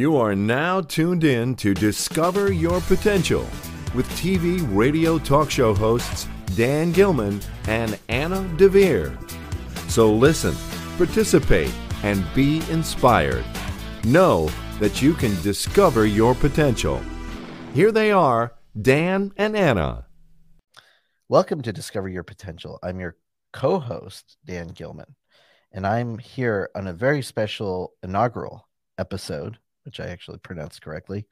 You are now tuned in to Discover Your Potential with TV radio talk show hosts Dan Gilman and Anna DeVere. So listen, participate, and be inspired. Know that you can discover your potential. Here they are, Dan and Anna. Welcome to Discover Your Potential. I'm your co host, Dan Gilman, and I'm here on a very special inaugural episode which I actually pronounced correctly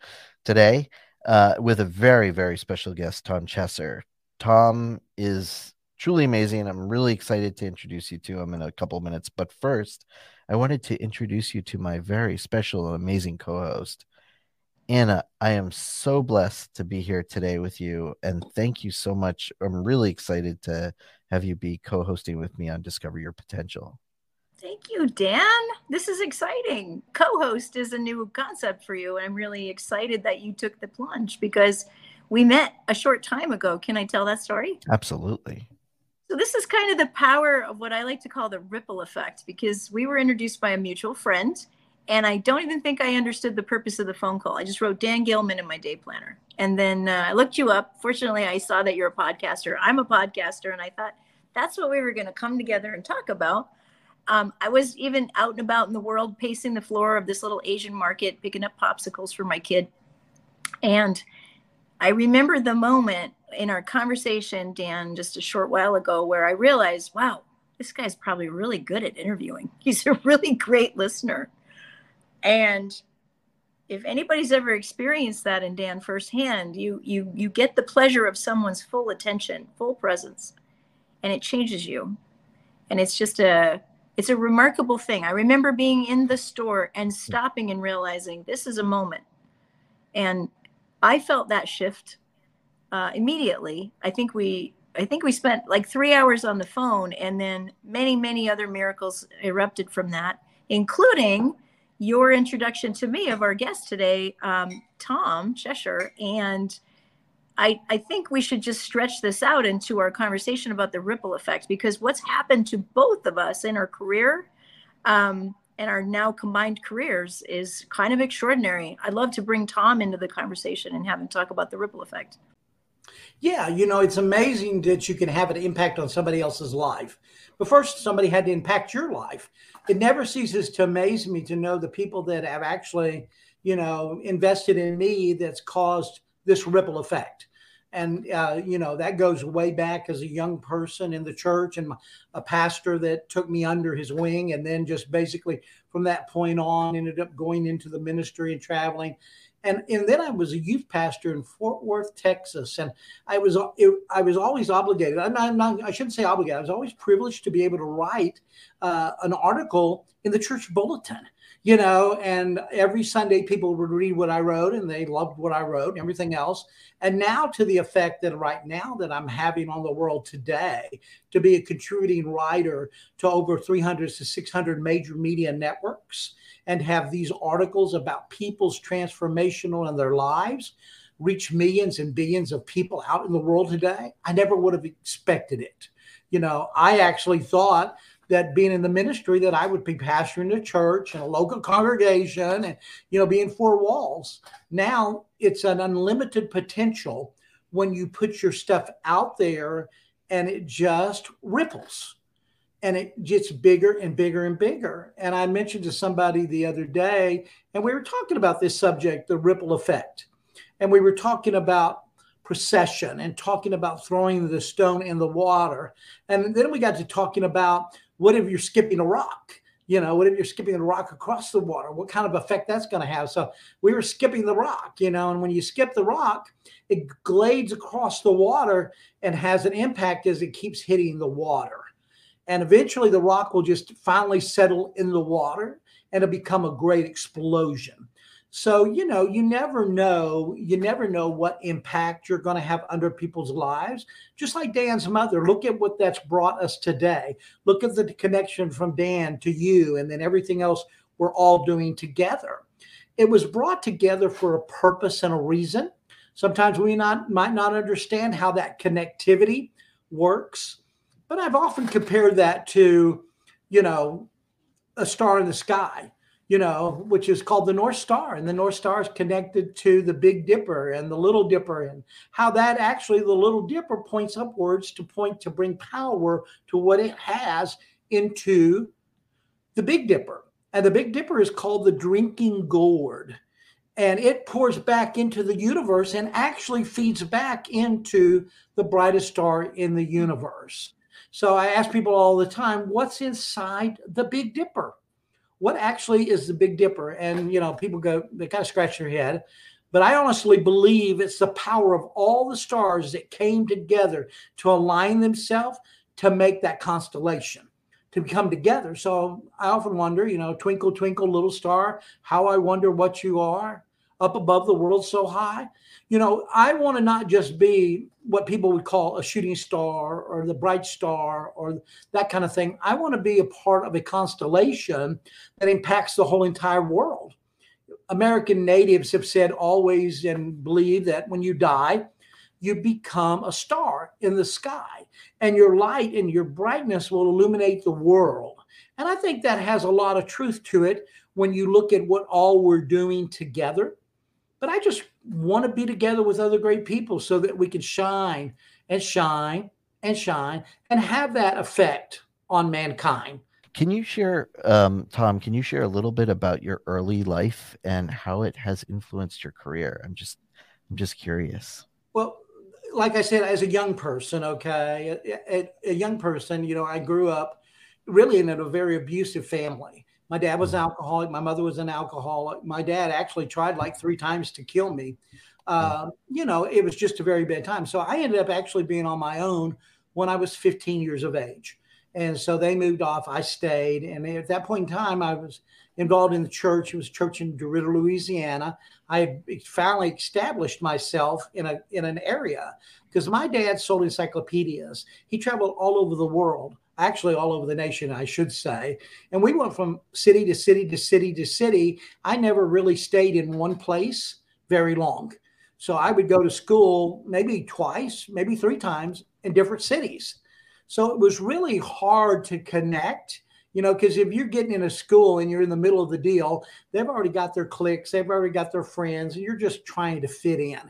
today, uh, with a very, very special guest, Tom Chesser. Tom is truly amazing. I'm really excited to introduce you to him in a couple minutes. But first, I wanted to introduce you to my very special and amazing co host. Anna, I am so blessed to be here today with you. And thank you so much. I'm really excited to have you be co hosting with me on Discover Your Potential. Thank you, Dan. This is exciting. Co host is a new concept for you. And I'm really excited that you took the plunge because we met a short time ago. Can I tell that story? Absolutely. So, this is kind of the power of what I like to call the ripple effect because we were introduced by a mutual friend. And I don't even think I understood the purpose of the phone call. I just wrote Dan Gilman in my day planner. And then uh, I looked you up. Fortunately, I saw that you're a podcaster. I'm a podcaster. And I thought that's what we were going to come together and talk about. Um, I was even out and about in the world, pacing the floor of this little Asian market, picking up popsicles for my kid. And I remember the moment in our conversation, Dan, just a short while ago, where I realized, wow, this guy's probably really good at interviewing. He's a really great listener. And if anybody's ever experienced that in Dan firsthand, you you you get the pleasure of someone's full attention, full presence, and it changes you. And it's just a it's a remarkable thing. I remember being in the store and stopping and realizing this is a moment. And I felt that shift uh, immediately. I think we I think we spent like three hours on the phone, and then many many other miracles erupted from that, including your introduction to me of our guest today, um, Tom Chesser, and I, I think we should just stretch this out into our conversation about the ripple effect because what's happened to both of us in our career um, and our now combined careers is kind of extraordinary. I'd love to bring Tom into the conversation and have him talk about the ripple effect. Yeah, you know, it's amazing that you can have an impact on somebody else's life. But first, somebody had to impact your life. It never ceases to amaze me to know the people that have actually, you know, invested in me that's caused this ripple effect and uh, you know that goes way back as a young person in the church and a pastor that took me under his wing and then just basically from that point on ended up going into the ministry and traveling and and then I was a youth pastor in Fort Worth, Texas, and I was it, I was always obligated. I'm not, I'm not, i shouldn't say obligated. I was always privileged to be able to write uh, an article in the church bulletin you know, and every Sunday people would read what I wrote and they loved what I wrote and everything else. And now to the effect that right now that I'm having on the world today to be a contributing writer to over 300 to 600 major media networks and have these articles about people's transformational in their lives reach millions and billions of people out in the world today. I never would have expected it. You know, I actually thought that being in the ministry that I would be pastoring a church and a local congregation and you know being four walls. Now it's an unlimited potential when you put your stuff out there and it just ripples and it gets bigger and bigger and bigger. And I mentioned to somebody the other day, and we were talking about this subject, the ripple effect. And we were talking about procession and talking about throwing the stone in the water. And then we got to talking about what if you're skipping a rock? You know, what if you're skipping a rock across the water? What kind of effect that's going to have? So we were skipping the rock, you know, and when you skip the rock, it glades across the water and has an impact as it keeps hitting the water. And eventually the rock will just finally settle in the water and it'll become a great explosion. So, you know, you never know, you never know what impact you're going to have under people's lives. Just like Dan's mother, look at what that's brought us today. Look at the connection from Dan to you and then everything else we're all doing together. It was brought together for a purpose and a reason. Sometimes we not might not understand how that connectivity works, but I've often compared that to, you know, a star in the sky you know, which is called the North Star. And the North Star is connected to the Big Dipper and the Little Dipper, and how that actually, the Little Dipper points upwards to point to bring power to what it has into the Big Dipper. And the Big Dipper is called the drinking gourd. And it pours back into the universe and actually feeds back into the brightest star in the universe. So I ask people all the time, what's inside the Big Dipper? What actually is the Big Dipper? And you know, people go, they kind of scratch their head. But I honestly believe it's the power of all the stars that came together to align themselves to make that constellation, to come together. So I often wonder, you know, twinkle, twinkle, little star, how I wonder what you are up above the world so high. You know, I want to not just be what people would call a shooting star or the bright star or that kind of thing. I want to be a part of a constellation that impacts the whole entire world. American natives have said always and believe that when you die, you become a star in the sky, and your light and your brightness will illuminate the world. And I think that has a lot of truth to it when you look at what all we're doing together but I just want to be together with other great people so that we can shine and shine and shine and have that effect on mankind. Can you share, um, Tom? Can you share a little bit about your early life and how it has influenced your career? I'm just, I'm just curious. Well, like I said, as a young person, okay, a, a, a young person, you know, I grew up really in a very abusive family. My dad was an mm. alcoholic. My mother was an alcoholic. My dad actually tried like three times to kill me. Uh, you know, it was just a very bad time. So I ended up actually being on my own when I was 15 years of age. And so they moved off. I stayed. And at that point in time, I was involved in the church. It was church in DeRidder, Louisiana. I finally established myself in a in an area because my dad sold encyclopedias. He traveled all over the world actually all over the nation, I should say. And we went from city to city to city to city. I never really stayed in one place very long. So I would go to school maybe twice, maybe three times in different cities. So it was really hard to connect, you know, because if you're getting in a school and you're in the middle of the deal, they've already got their cliques, they've already got their friends, and you're just trying to fit in.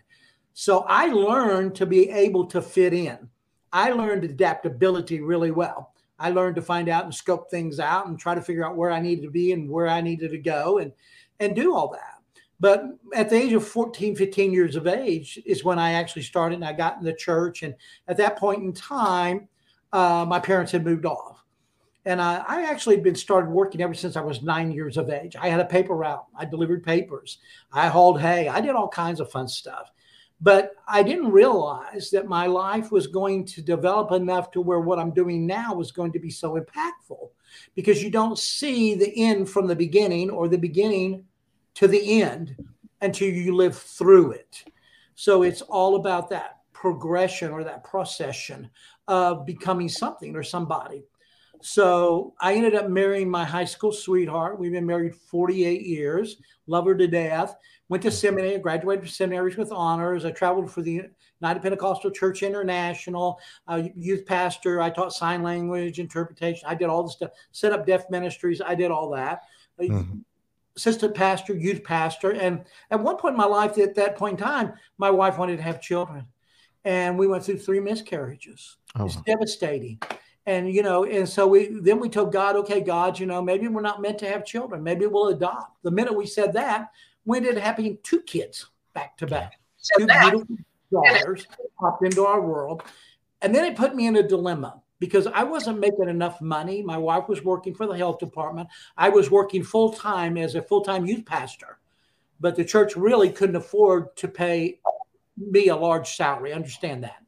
So I learned to be able to fit in. I learned adaptability really well. I learned to find out and scope things out and try to figure out where I needed to be and where I needed to go and and do all that. But at the age of 14, 15 years of age is when I actually started and I got in the church. And at that point in time, uh, my parents had moved off. And I, I actually had been started working ever since I was nine years of age. I had a paper route. I delivered papers. I hauled hay. I did all kinds of fun stuff. But I didn't realize that my life was going to develop enough to where what I'm doing now was going to be so impactful because you don't see the end from the beginning or the beginning to the end until you live through it. So it's all about that progression or that procession of becoming something or somebody. So I ended up marrying my high school sweetheart. We've been married 48 years, love her to death went to seminary, graduated from seminaries with honors. I traveled for the United Pentecostal Church International, uh, youth pastor. I taught sign language interpretation. I did all the stuff, set up deaf ministries. I did all that. Mm-hmm. Assistant pastor, youth pastor. And at one point in my life, at that point in time, my wife wanted to have children. And we went through three miscarriages. Oh. It's devastating and you know and so we then we told god okay god you know maybe we're not meant to have children maybe we'll adopt the minute we said that we ended up having two kids back to back, two beautiful daughters popped into our world. And then it put me in a dilemma because I wasn't making enough money. My wife was working for the health department. I was working full time as a full time youth pastor, but the church really couldn't afford to pay me a large salary. Understand that.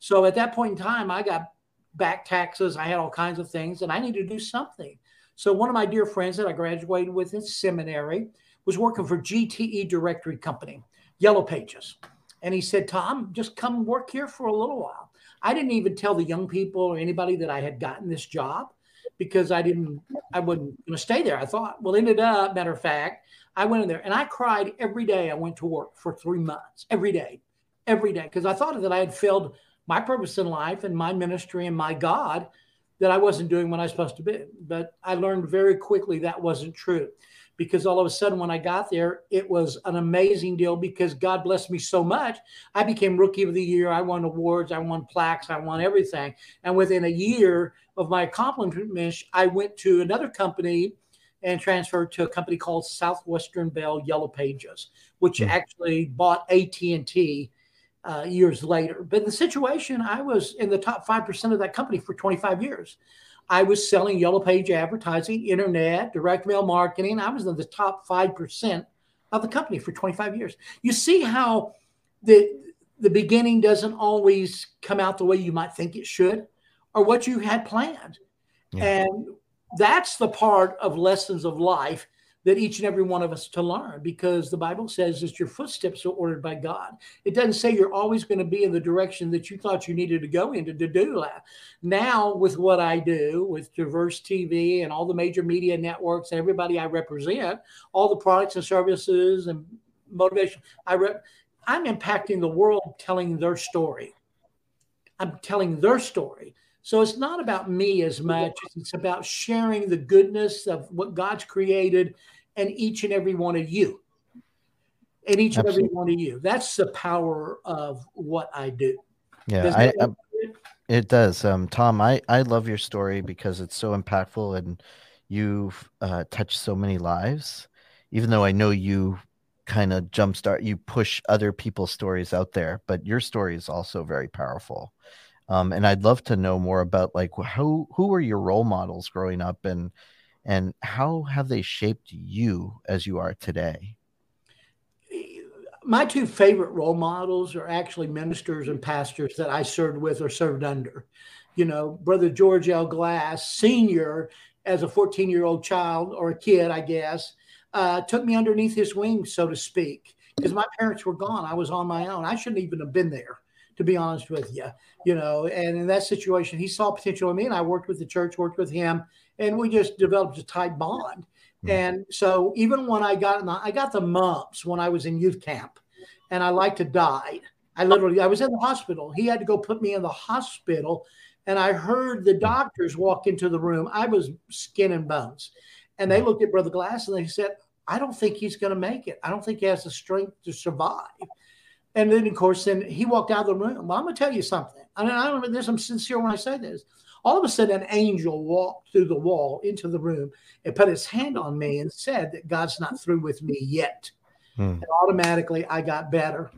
So at that point in time, I got back taxes. I had all kinds of things, and I needed to do something. So one of my dear friends that I graduated with in seminary was working for GTE Directory Company, Yellow Pages. And he said, Tom, just come work here for a little while. I didn't even tell the young people or anybody that I had gotten this job because I didn't, I to stay there. I thought, well, ended up, matter of fact, I went in there and I cried every day I went to work for three months, every day, every day, because I thought that I had failed my purpose in life and my ministry and my God that I wasn't doing what I was supposed to be. But I learned very quickly that wasn't true because all of a sudden when I got there, it was an amazing deal because God blessed me so much. I became rookie of the year. I won awards, I won plaques, I won everything. And within a year of my accomplishments, I went to another company and transferred to a company called Southwestern Bell Yellow Pages, which mm-hmm. actually bought AT&T uh, years later. But in the situation, I was in the top 5% of that company for 25 years. I was selling yellow page advertising, internet, direct mail marketing. I was in the top 5% of the company for 25 years. You see how the the beginning doesn't always come out the way you might think it should or what you had planned. Yeah. And that's the part of lessons of life that each and every one of us to learn because the Bible says that your footsteps are ordered by God. It doesn't say you're always going to be in the direction that you thought you needed to go into to do that. Now, with what I do with Diverse TV and all the major media networks and everybody I represent, all the products and services and motivation, I re- I'm impacting the world telling their story. I'm telling their story. So it's not about me as much. It's about sharing the goodness of what God's created and each and every one of you. And each Absolutely. and every one of you. That's the power of what I do. Yeah, I, I, it does. Um, Tom, I, I love your story because it's so impactful and you've uh, touched so many lives. Even though I know you kind of jumpstart, you push other people's stories out there, but your story is also very powerful. Um, and I'd love to know more about like who who were your role models growing up and and how have they shaped you as you are today? My two favorite role models are actually ministers and pastors that I served with or served under. You know, Brother George L. Glass, Sr., as a 14 year old child or a kid, I guess, uh, took me underneath his wing, so to speak, because my parents were gone. I was on my own. I shouldn't even have been there to be honest with you, you know. And in that situation, he saw potential in me, and I worked with the church, worked with him, and we just developed a tight bond. Mm-hmm. And so even when I got the, I got the mumps when I was in youth camp, and I like to die. I literally I was in the hospital. He had to go put me in the hospital, and I heard the doctors walk into the room. I was skin and bones, and they looked at Brother Glass and they said, "I don't think he's going to make it. I don't think he has the strength to survive." And then, of course, then he walked out of the room. Well, I'm going to tell you something. I mean, I don't know this. I'm sincere when I say this. All of a sudden, an angel walked through the wall into the room and put his hand on me and said that God's not through with me yet. Hmm. And automatically, I got better.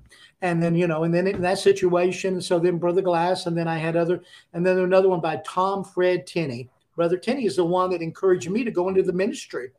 And then, you know, and then in that situation, so then Brother Glass, and then I had other, and then another one by Tom Fred Tenney Brother Tenney is the one that encouraged me to go into the ministry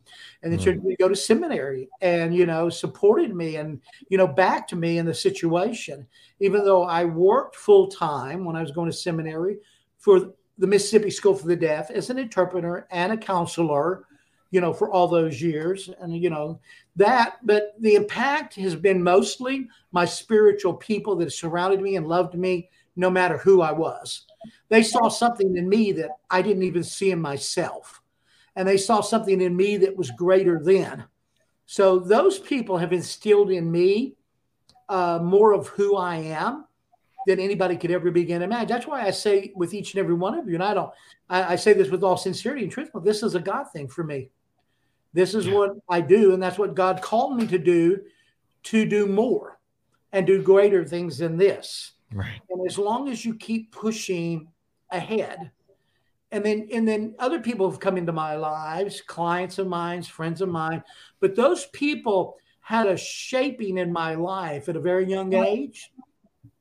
and then mm. to go to seminary and, you know, supported me and, you know, backed me in the situation. Even though I worked full time when I was going to seminary for the Mississippi School for the Deaf as an interpreter and a counselor, you know, for all those years. And, you know, that, but the impact has been mostly my spiritual people that surrounded me and loved me no matter who I was. They saw something in me that I didn't even see in myself. And they saw something in me that was greater than. So those people have instilled in me uh, more of who I am than anybody could ever begin to imagine. That's why I say with each and every one of you, and I don't, I, I say this with all sincerity and truth, this is a God thing for me. This is what I do, and that's what God called me to do, to do more and do greater things than this. Right. And as long as you keep pushing ahead, and then and then other people have come into my lives, clients of mine, friends of mine, but those people had a shaping in my life at a very young age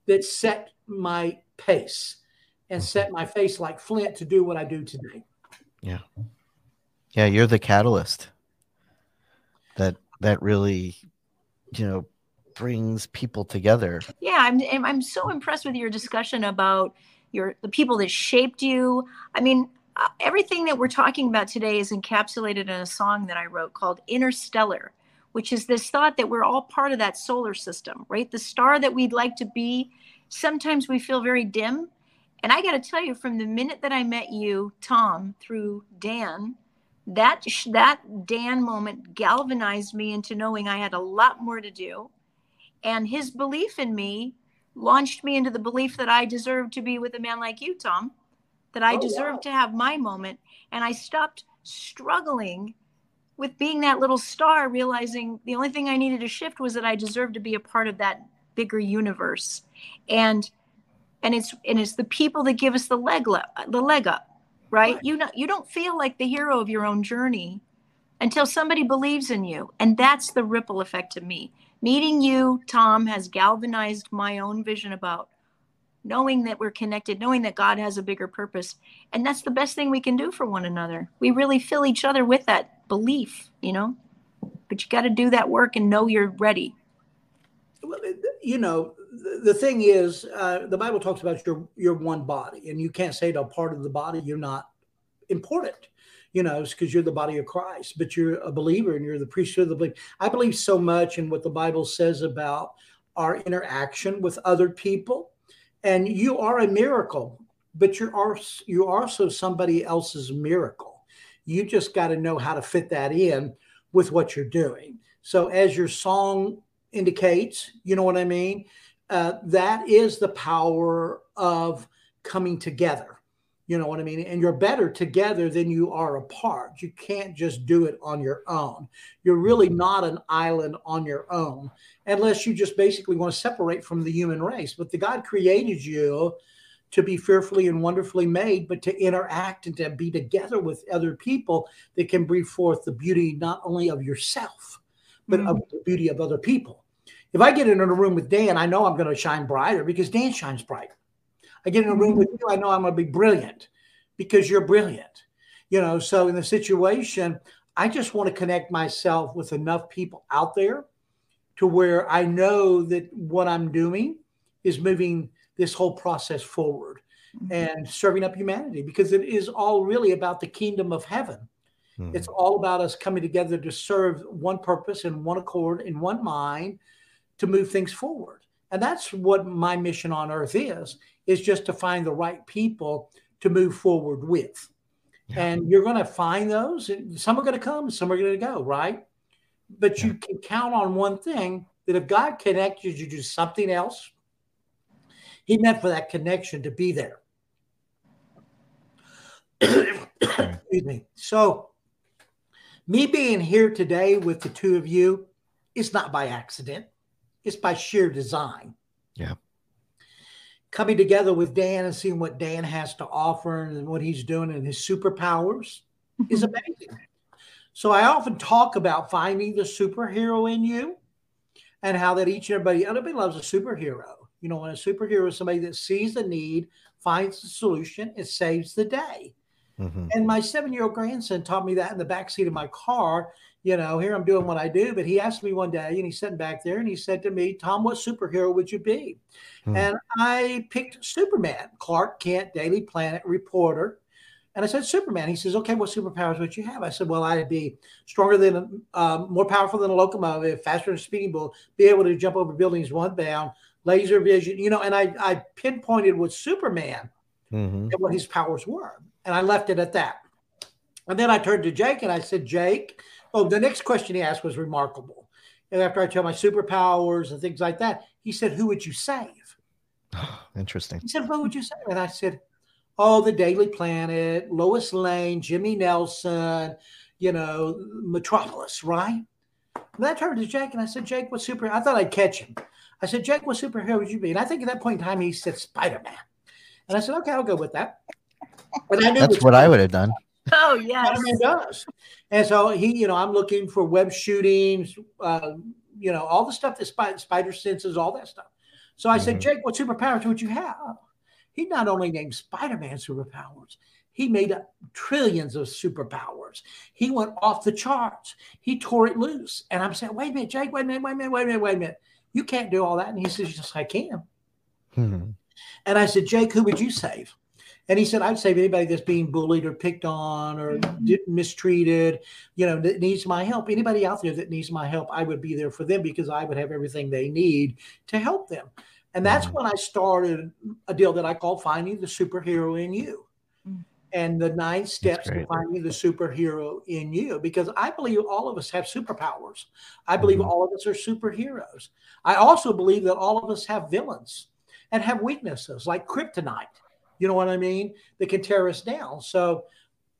that set my pace and set my face like flint to do what I do today. Yeah. Yeah, you're the catalyst. That that really, you know, brings people together. Yeah, I'm I'm so impressed with your discussion about your the people that shaped you. I mean, uh, everything that we're talking about today is encapsulated in a song that I wrote called Interstellar, which is this thought that we're all part of that solar system, right? The star that we'd like to be. Sometimes we feel very dim. And I got to tell you, from the minute that I met you, Tom, through Dan, that that Dan moment galvanized me into knowing I had a lot more to do and his belief in me launched me into the belief that I deserved to be with a man like you, Tom, that I oh, deserved wow. to have my moment. And I stopped struggling with being that little star, realizing the only thing I needed to shift was that I deserved to be a part of that bigger universe. And and it's and it's the people that give us the leg the leg up, right? right? You know you don't feel like the hero of your own journey until somebody believes in you. And that's the ripple effect to me. Meeting you, Tom, has galvanized my own vision about knowing that we're connected, knowing that God has a bigger purpose. And that's the best thing we can do for one another. We really fill each other with that belief, you know? But you got to do that work and know you're ready. Well, you know, the thing is, uh, the Bible talks about your your one body, and you can't say to a part of the body you're not important you know, because you're the body of Christ, but you're a believer and you're the priesthood of the believer. I believe so much in what the Bible says about our interaction with other people. And you are a miracle, but you're also, you're also somebody else's miracle. You just got to know how to fit that in with what you're doing. So, as your song indicates, you know what I mean? Uh, that is the power of coming together you know what I mean? And you're better together than you are apart. You can't just do it on your own. You're really mm-hmm. not an island on your own unless you just basically want to separate from the human race. But the God created you to be fearfully and wonderfully made, but to interact and to be together with other people that can bring forth the beauty not only of yourself, but mm-hmm. of the beauty of other people. If I get in a room with Dan, I know I'm going to shine brighter because Dan shines bright. I get in a room with you, I know I'm going to be brilliant because you're brilliant. You know, so in the situation, I just want to connect myself with enough people out there to where I know that what I'm doing is moving this whole process forward mm-hmm. and serving up humanity because it is all really about the kingdom of heaven. Mm-hmm. It's all about us coming together to serve one purpose and one accord, in one mind to move things forward. And that's what my mission on earth is is just to find the right people to move forward with. Yeah. And you're going to find those, and some are going to come, some are going to go, right? But yeah. you can count on one thing that if God connected you to something else, He meant for that connection to be there. Excuse me. So, me being here today with the two of you is not by accident, it's by sheer design. Yeah coming together with Dan and seeing what Dan has to offer and what he's doing and his superpowers is mm-hmm. amazing. So I often talk about finding the superhero in you and how that each and everybody, everybody loves a superhero. You know, when a superhero is somebody that sees the need, finds the solution, it saves the day. Mm-hmm. And my seven year old grandson taught me that in the back seat of my car you know, here I'm doing what I do. But he asked me one day, and he's sitting back there, and he said to me, Tom, what superhero would you be? Hmm. And I picked Superman, Clark Kent, Daily Planet reporter. And I said, Superman. He says, okay, what superpowers would you have? I said, well, I'd be stronger than, um, more powerful than a locomotive, faster than a speeding bull, be able to jump over buildings one bound, laser vision, you know. And I, I pinpointed with Superman mm-hmm. and what his powers were. And I left it at that. And then I turned to Jake and I said, Jake, Oh, the next question he asked was remarkable. And after I tell my superpowers and things like that, he said, Who would you save? Interesting. He said, What would you save? And I said, Oh, the Daily Planet, Lois Lane, Jimmy Nelson, you know, Metropolis, right? And I turned to Jake and I said, Jake, what super? I thought I'd catch him. I said, Jake, what superhero would you be? And I think at that point in time, he said Spider Man. And I said, Okay, I'll go with that. But I knew That's what I would have done. Oh yes, Spider-Man does. And so he, you know, I'm looking for web shootings, uh, you know, all the stuff that spider, spider senses, all that stuff. So I mm-hmm. said, Jake, what superpowers would you have? He not only named Spider-Man superpowers, he made up trillions of superpowers. He went off the charts. He tore it loose. And I'm saying, wait a minute, Jake, wait a minute, wait a minute, wait a minute, wait a minute. You can't do all that. And he says, yes, I can. Mm-hmm. And I said, Jake, who would you save? And he said, I'd save anybody that's being bullied or picked on or mm-hmm. mistreated, you know, that needs my help. Anybody out there that needs my help, I would be there for them because I would have everything they need to help them. And that's mm-hmm. when I started a deal that I call Finding the Superhero in You. Mm. And the nine steps to finding the superhero in you, because I believe all of us have superpowers. I believe mm-hmm. all of us are superheroes. I also believe that all of us have villains and have weaknesses like kryptonite you know what I mean? That can tear us down. So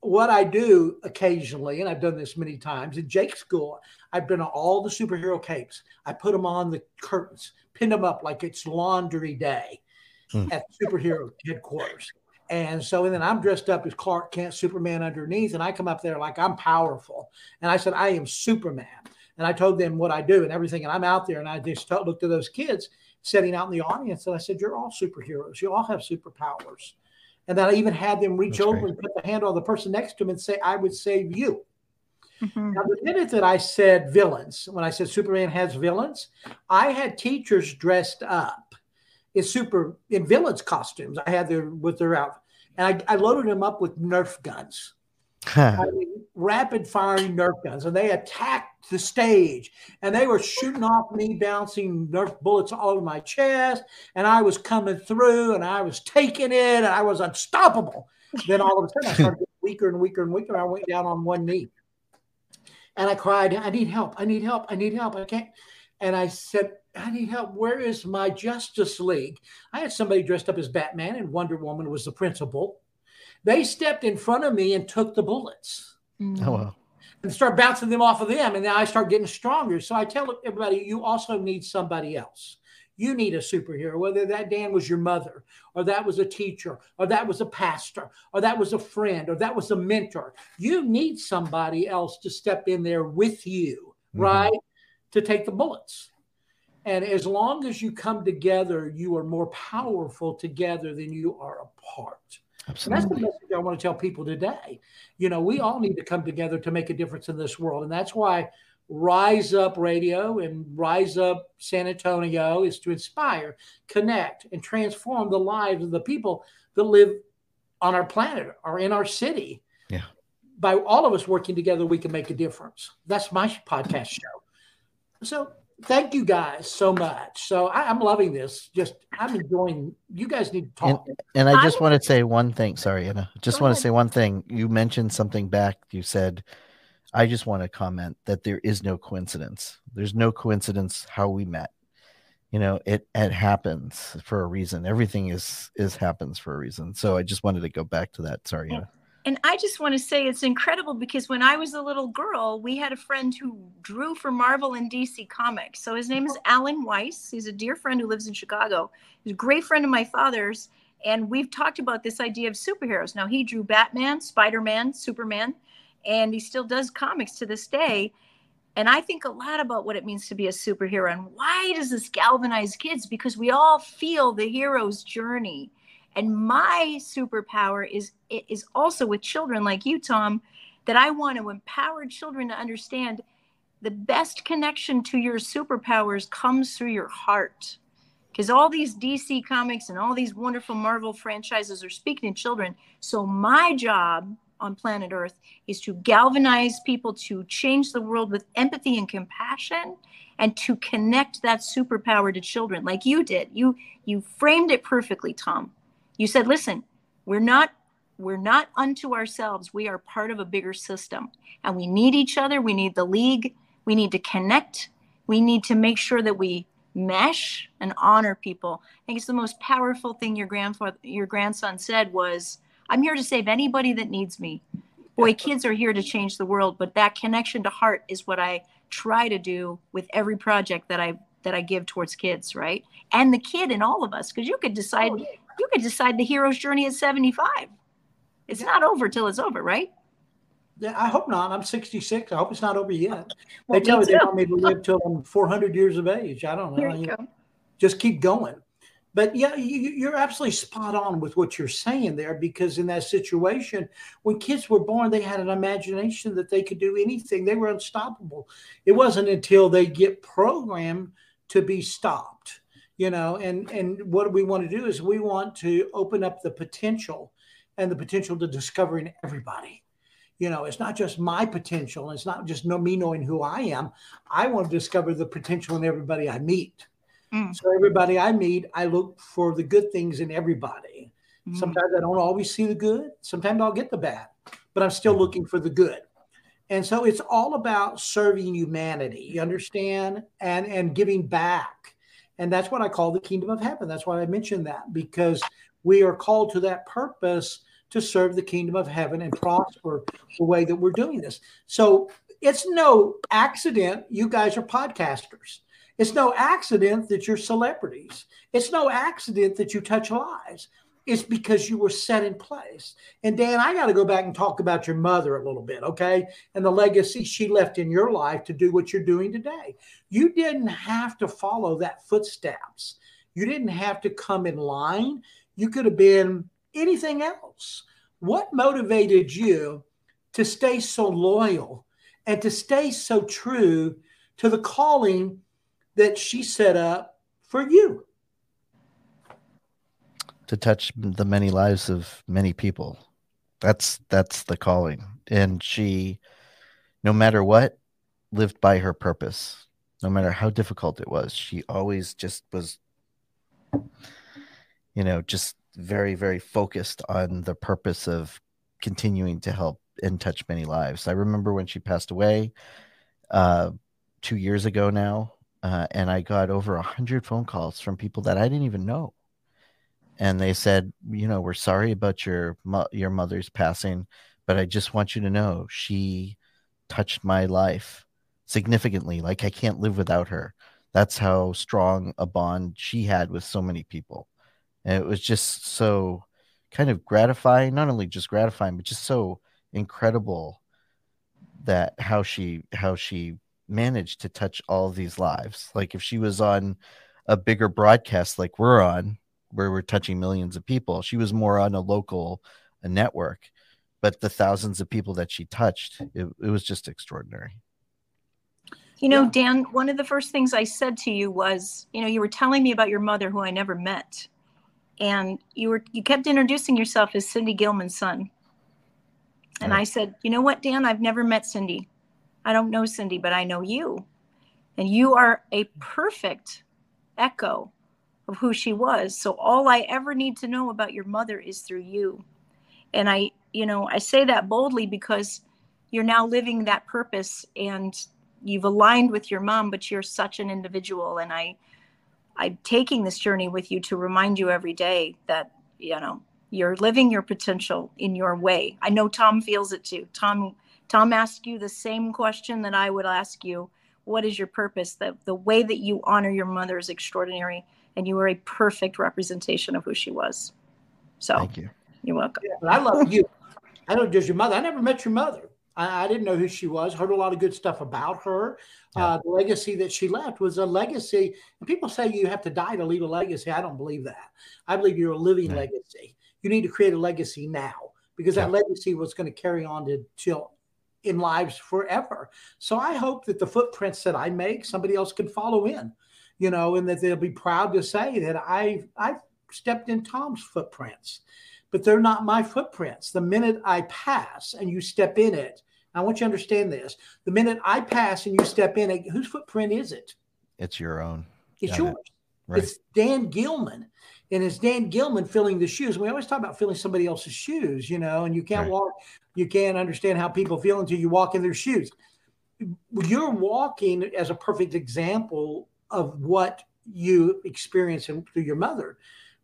what I do occasionally, and I've done this many times in Jake's school, I've been on all the superhero capes. I put them on the curtains, pin them up like it's laundry day hmm. at superhero headquarters. And so, and then I'm dressed up as Clark Kent, Superman underneath, and I come up there like I'm powerful. And I said, I am Superman. And I told them what I do and everything. And I'm out there and I just looked at those kids sitting out in the audience and I said, You're all superheroes. You all have superpowers. And then I even had them reach That's over great. and put the hand on the person next to them and say, I would save you. Mm-hmm. Now, the minute that I said villains, when I said Superman has villains, I had teachers dressed up in super in villains costumes. I had their with their outfit, and I, I loaded them up with Nerf guns. I mean, rapid firing Nerf guns, and they attacked the stage, and they were shooting off me, bouncing Nerf bullets all over my chest, and I was coming through, and I was taking it, and I was unstoppable. Then all of a sudden, I started getting weaker and weaker and weaker. I went down on one knee, and I cried, "I need help! I need help! I need help! I can't." And I said, I need help. Where is my Justice League? I had somebody dressed up as Batman, and Wonder Woman was the principal. They stepped in front of me and took the bullets. Mm. Oh, wow. And start bouncing them off of them. And now I start getting stronger. So I tell everybody, you also need somebody else. You need a superhero, whether that Dan was your mother, or that was a teacher, or that was a pastor, or that was a friend, or that was a mentor. You need somebody else to step in there with you, mm-hmm. right? To take the bullets. And as long as you come together, you are more powerful together than you are apart. Absolutely. And that's the message I want to tell people today. You know, we all need to come together to make a difference in this world. And that's why Rise Up Radio and Rise Up San Antonio is to inspire, connect, and transform the lives of the people that live on our planet or in our city. Yeah. By all of us working together, we can make a difference. That's my podcast show. So thank you guys so much. So I, am loving this. Just I'm enjoying. You guys need to talk. And, and I just I, want to say one thing. Sorry, Anna. Just want ahead. to say one thing. You mentioned something back. You said, I just want to comment that there is no coincidence. There's no coincidence how we met. You know, it it happens for a reason. Everything is is happens for a reason. So I just wanted to go back to that. Sorry, Anna. And I just want to say it's incredible because when I was a little girl, we had a friend who drew for Marvel and DC Comics. So his name is Alan Weiss. He's a dear friend who lives in Chicago. He's a great friend of my father's. And we've talked about this idea of superheroes. Now, he drew Batman, Spider Man, Superman, and he still does comics to this day. And I think a lot about what it means to be a superhero and why does this galvanize kids? Because we all feel the hero's journey and my superpower is is also with children like you, Tom, that I want to empower children to understand the best connection to your superpowers comes through your heart. Because all these DC comics and all these wonderful Marvel franchises are speaking to children. So my job on planet Earth is to galvanize people to change the world with empathy and compassion and to connect that superpower to children like you did. You you framed it perfectly, Tom. You said, listen, we're not we're not unto ourselves. We are part of a bigger system. And we need each other. We need the league. We need to connect. We need to make sure that we mesh and honor people. I think it's the most powerful thing your grandfather your grandson said was, I'm here to save anybody that needs me. Boy, kids are here to change the world, but that connection to heart is what I try to do with every project that I that I give towards kids, right? And the kid in all of us, because you could decide oh, you could decide the hero's journey at 75. It's yeah. not over till it's over, right? Yeah, I hope not. I'm 66. I hope it's not over yet. Well, they tell me they want me to live till I'm 400 years of age. I don't know. You just keep going. But yeah, you, are absolutely spot on with what you're saying there because in that situation, when kids were born, they had an imagination that they could do anything. They were unstoppable. It wasn't until they get programmed to be stopped you know and and what we want to do is we want to open up the potential and the potential to discovering everybody. You know it's not just my potential it's not just me knowing who i am. I want to discover the potential in everybody i meet. Mm. so everybody i meet i look for the good things in everybody. Mm. sometimes i don't always see the good. Sometimes i'll get the bad but i'm still looking for the good. And so it's all about serving humanity you understand? And and giving back and that's what I call the kingdom of heaven. That's why I mentioned that because we are called to that purpose to serve the kingdom of heaven and prosper the way that we're doing this. So it's no accident you guys are podcasters. It's no accident that you're celebrities. It's no accident that you touch lives. It's because you were set in place. And Dan, I got to go back and talk about your mother a little bit, okay? And the legacy she left in your life to do what you're doing today. You didn't have to follow that footsteps. You didn't have to come in line. You could have been anything else. What motivated you to stay so loyal and to stay so true to the calling that she set up for you? To touch the many lives of many people. That's that's the calling. And she no matter what lived by her purpose. No matter how difficult it was, she always just was you know, just very very focused on the purpose of continuing to help and touch many lives. I remember when she passed away uh, two years ago now, uh, and I got over a hundred phone calls from people that I didn't even know, and they said, you know, we're sorry about your your mother's passing, but I just want you to know she touched my life significantly. Like I can't live without her. That's how strong a bond she had with so many people, and it was just so kind of gratifying. Not only just gratifying, but just so incredible that how she how she managed to touch all these lives like if she was on a bigger broadcast like we're on where we're touching millions of people she was more on a local a network but the thousands of people that she touched it, it was just extraordinary you know dan one of the first things i said to you was you know you were telling me about your mother who i never met and you were you kept introducing yourself as cindy gilman's son and right. I said, You know what, Dan? I've never met Cindy. I don't know Cindy, but I know you. And you are a perfect echo of who she was. So all I ever need to know about your mother is through you. And I, you know, I say that boldly because you're now living that purpose and you've aligned with your mom, but you're such an individual. And I, I'm taking this journey with you to remind you every day that, you know, you're living your potential in your way. I know Tom feels it too. Tom Tom asked you the same question that I would ask you. What is your purpose? The the way that you honor your mother is extraordinary and you were a perfect representation of who she was. So thank you. You're welcome. Yeah, I love you. I don't just your mother. I never met your mother. I, I, didn't know who she was. Heard a lot of good stuff about her. Yeah. Uh, the legacy that she left was a legacy. And people say you have to die to leave a legacy. I don't believe that. I believe you're a living right. legacy you need to create a legacy now because that legacy was going to carry on to till in lives forever. So I hope that the footprints that I make, somebody else can follow in, you know, and that they'll be proud to say that I I stepped in Tom's footprints, but they're not my footprints. The minute I pass and you step in it, I want you to understand this. The minute I pass and you step in it, whose footprint is it? It's your own. It's Got yours. It. Right. It's Dan Gilman and it's Dan Gilman filling the shoes. We always talk about filling somebody else's shoes, you know, and you can't right. walk, you can't understand how people feel until you walk in their shoes. You're walking as a perfect example of what you experience through your mother,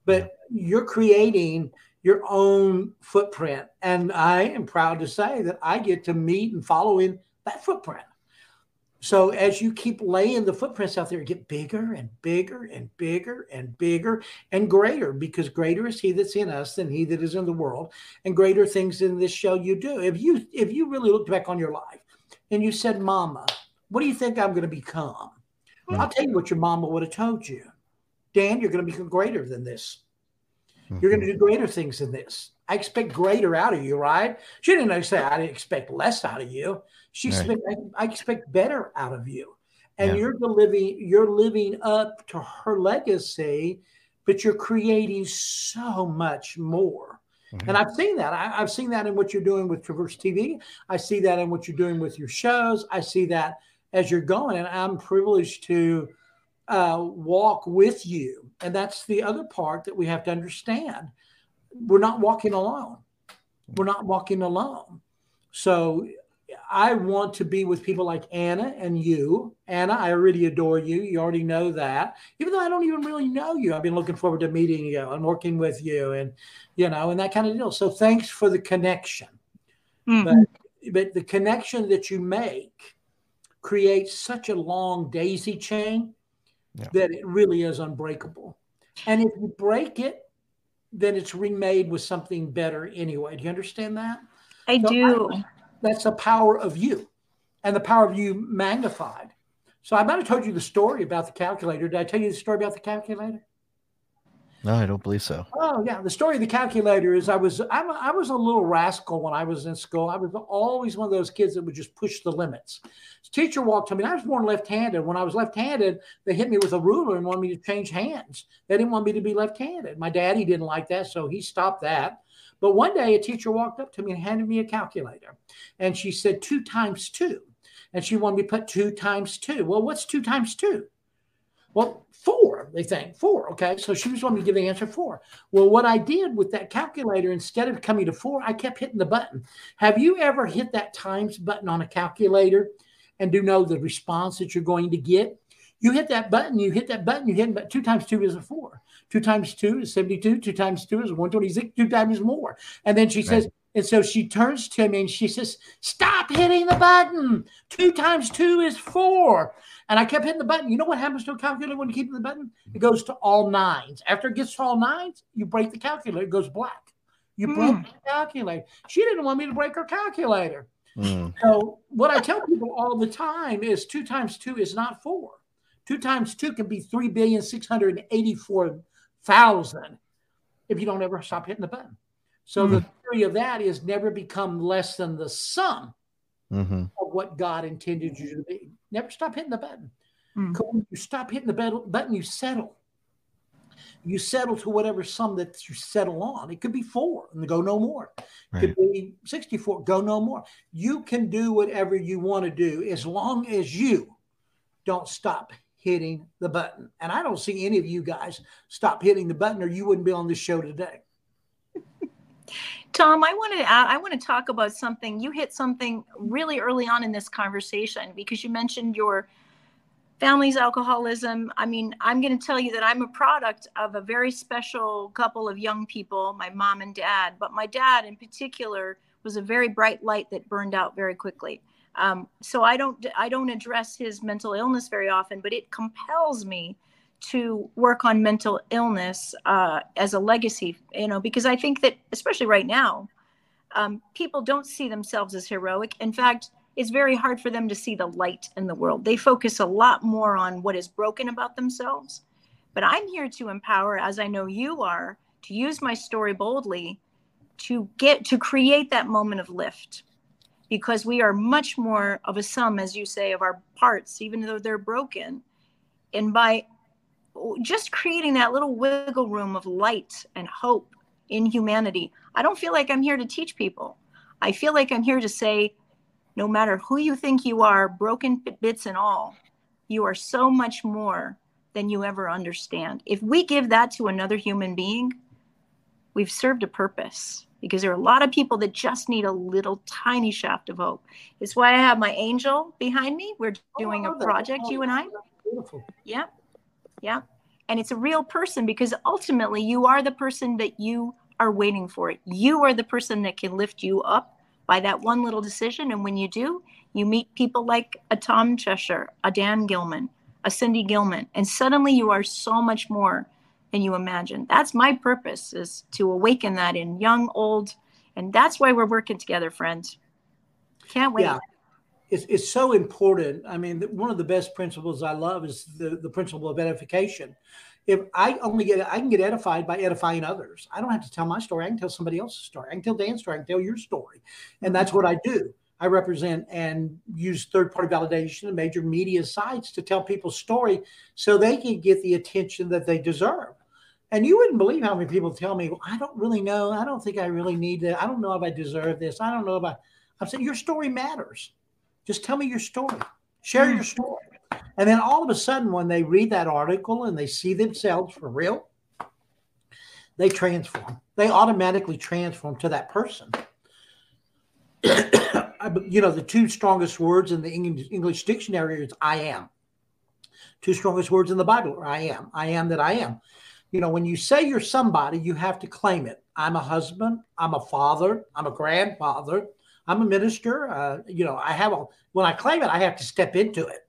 but you're creating your own footprint. And I am proud to say that I get to meet and follow in that footprint. So as you keep laying the footprints out there, get bigger and bigger and bigger and bigger and greater because greater is he that's in us than he that is in the world and greater things in this shall you do. If you if you really looked back on your life and you said, Mama, what do you think I'm going to become? Mm-hmm. I'll tell you what your mama would have told you. Dan, you're going to become greater than this. Mm-hmm. You're going to do greater things than this. I expect greater out of you, right? She didn't say I didn't expect less out of you. She right. said I, I, expect better out of you, and yeah. you're living you're living up to her legacy, but you're creating so much more. Mm-hmm. And I've seen that. I, have seen that in what you're doing with Traverse TV. I see that in what you're doing with your shows. I see that as you're going, and I'm privileged to uh, walk with you. And that's the other part that we have to understand we're not walking alone. We're not walking alone. So I want to be with people like Anna and you. Anna, I already adore you. You already know that. Even though I don't even really know you, I've been looking forward to meeting you and working with you and, you know, and that kind of deal. So thanks for the connection. Mm-hmm. But, but the connection that you make creates such a long daisy chain yeah. that it really is unbreakable. And if you break it, then it's remade with something better anyway. Do you understand that? I so do. I, that's the power of you and the power of you magnified. So I might have told you the story about the calculator. Did I tell you the story about the calculator? No, I don't believe so. Oh yeah, the story of the calculator is I was I'm, I was a little rascal when I was in school. I was always one of those kids that would just push the limits. Teacher walked to me. I was born left-handed. When I was left-handed, they hit me with a ruler and wanted me to change hands. They didn't want me to be left-handed. My daddy didn't like that, so he stopped that. But one day, a teacher walked up to me and handed me a calculator, and she said two times two, and she wanted me to put two times two. Well, what's two times two? Well, four, they think. Four. Okay. So she was wanting me to give the answer four. Well, what I did with that calculator, instead of coming to four, I kept hitting the button. Have you ever hit that times button on a calculator and do know the response that you're going to get? You hit that button, you hit that button, you hit but two times two is a four. Two times two is 72. Two times two is 126. Two times more. And then she right. says, and so she turns to me and she says, Stop hitting the button. Two times two is four. And I kept hitting the button. You know what happens to a calculator when you keep hitting the button? It goes to all nines. After it gets to all nines, you break the calculator. It goes black. You mm. broke the calculator. She didn't want me to break her calculator. Mm. So what I tell people all the time is two times two is not four. Two times two can be three billion six hundred eighty-four thousand if you don't ever stop hitting the button. So mm. the theory of that is never become less than the sum mm-hmm. of what God intended you to be. Never stop hitting the button. Mm. When you stop hitting the button, you settle. You settle to whatever sum that you settle on. It could be four and go no more. It right. could be 64, go no more. You can do whatever you want to do as long as you don't stop hitting the button. And I don't see any of you guys stop hitting the button or you wouldn't be on this show today. Tom, I wanted to I want to talk about something. You hit something really early on in this conversation because you mentioned your family's alcoholism. I mean, I'm going to tell you that I'm a product of a very special couple of young people, my mom and dad. But my dad, in particular, was a very bright light that burned out very quickly. Um, so I don't I don't address his mental illness very often, but it compels me to work on mental illness uh, as a legacy, you know, because I think that, especially right now, um, people don't see themselves as heroic. In fact, it's very hard for them to see the light in the world. They focus a lot more on what is broken about themselves. But I'm here to empower, as I know you are, to use my story boldly to get to create that moment of lift because we are much more of a sum as you say of our parts even though they're broken and by just creating that little wiggle room of light and hope in humanity. I don't feel like I'm here to teach people. I feel like I'm here to say, no matter who you think you are, broken bits and all, you are so much more than you ever understand. If we give that to another human being, we've served a purpose because there are a lot of people that just need a little tiny shaft of hope. It's why I have my angel behind me. We're doing oh, a project, you and I. Beautiful. Yeah. Yeah. And it's a real person because ultimately you are the person that you are waiting for. You are the person that can lift you up by that one little decision. And when you do, you meet people like a Tom Chesser, a Dan Gilman, a Cindy Gilman, and suddenly you are so much more than you imagine. That's my purpose is to awaken that in young, old, and that's why we're working together, friends. Can't wait. Yeah it's, it's so important. I mean, one of the best principles I love is the, the principle of edification. If I only get, I can get edified by edifying others. I don't have to tell my story. I can tell somebody else's story. I can tell Dan's story. I can tell your story. And that's what I do. I represent and use third party validation and major media sites to tell people's story so they can get the attention that they deserve. And you wouldn't believe how many people tell me, well, I don't really know. I don't think I really need that. I don't know if I deserve this. I don't know if I, I'm saying your story matters. Just tell me your story. Share your hmm. story. And then all of a sudden, when they read that article and they see themselves for real, they transform. They automatically transform to that person. You know, the two strongest words in the English, English dictionary is I am. Two strongest words in the Bible are I am. I am that I am. You know, when you say you're somebody, you have to claim it. I'm a husband. I'm a father. I'm a grandfather. I'm a minister. Uh, you know, I have a, when I claim it, I have to step into it.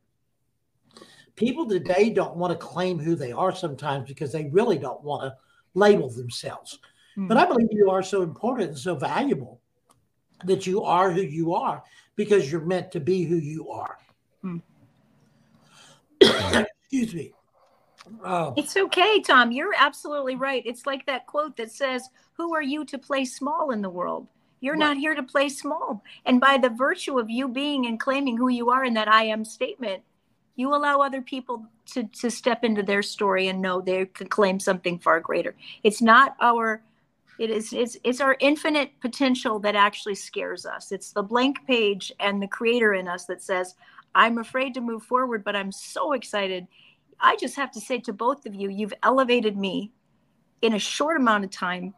People today don't want to claim who they are sometimes because they really don't want to label themselves. Mm-hmm. But I believe you are so important and so valuable that you are who you are because you're meant to be who you are. Mm. Excuse me. Oh. It's okay, Tom. You're absolutely right. It's like that quote that says, Who are you to play small in the world? You're right. not here to play small. And by the virtue of you being and claiming who you are in that I am statement, you allow other people to, to step into their story and know they can claim something far greater. It's not our it is it's, it's our infinite potential that actually scares us. It's the blank page and the creator in us that says, I'm afraid to move forward, but I'm so excited. I just have to say to both of you, you've elevated me in a short amount of time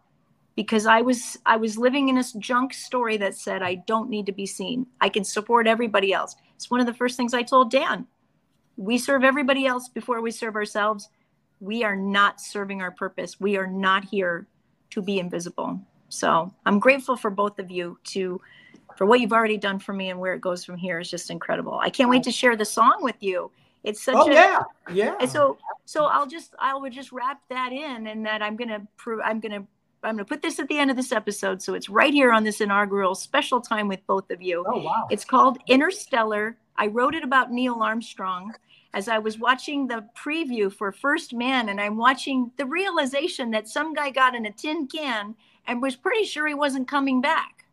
because I was I was living in a junk story that said I don't need to be seen. I can support everybody else. It's one of the first things I told Dan. We serve everybody else before we serve ourselves. We are not serving our purpose. We are not here to be invisible. So I'm grateful for both of you to for what you've already done for me and where it goes from here is just incredible. I can't wait to share the song with you. It's such oh, a yeah yeah. So so I'll just I will just wrap that in and that I'm gonna prove I'm gonna I'm gonna put this at the end of this episode so it's right here on this inaugural special time with both of you. Oh wow! It's called Interstellar. I wrote it about Neil Armstrong as I was watching the preview for First Man, and I'm watching the realization that some guy got in a tin can and was pretty sure he wasn't coming back.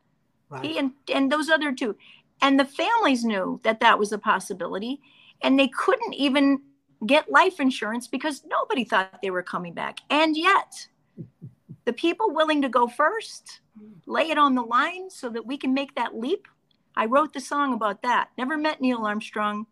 Right. He and, and those other two. And the families knew that that was a possibility, and they couldn't even get life insurance because nobody thought they were coming back. And yet, the people willing to go first, lay it on the line so that we can make that leap. I wrote the song about that. Never met Neil Armstrong,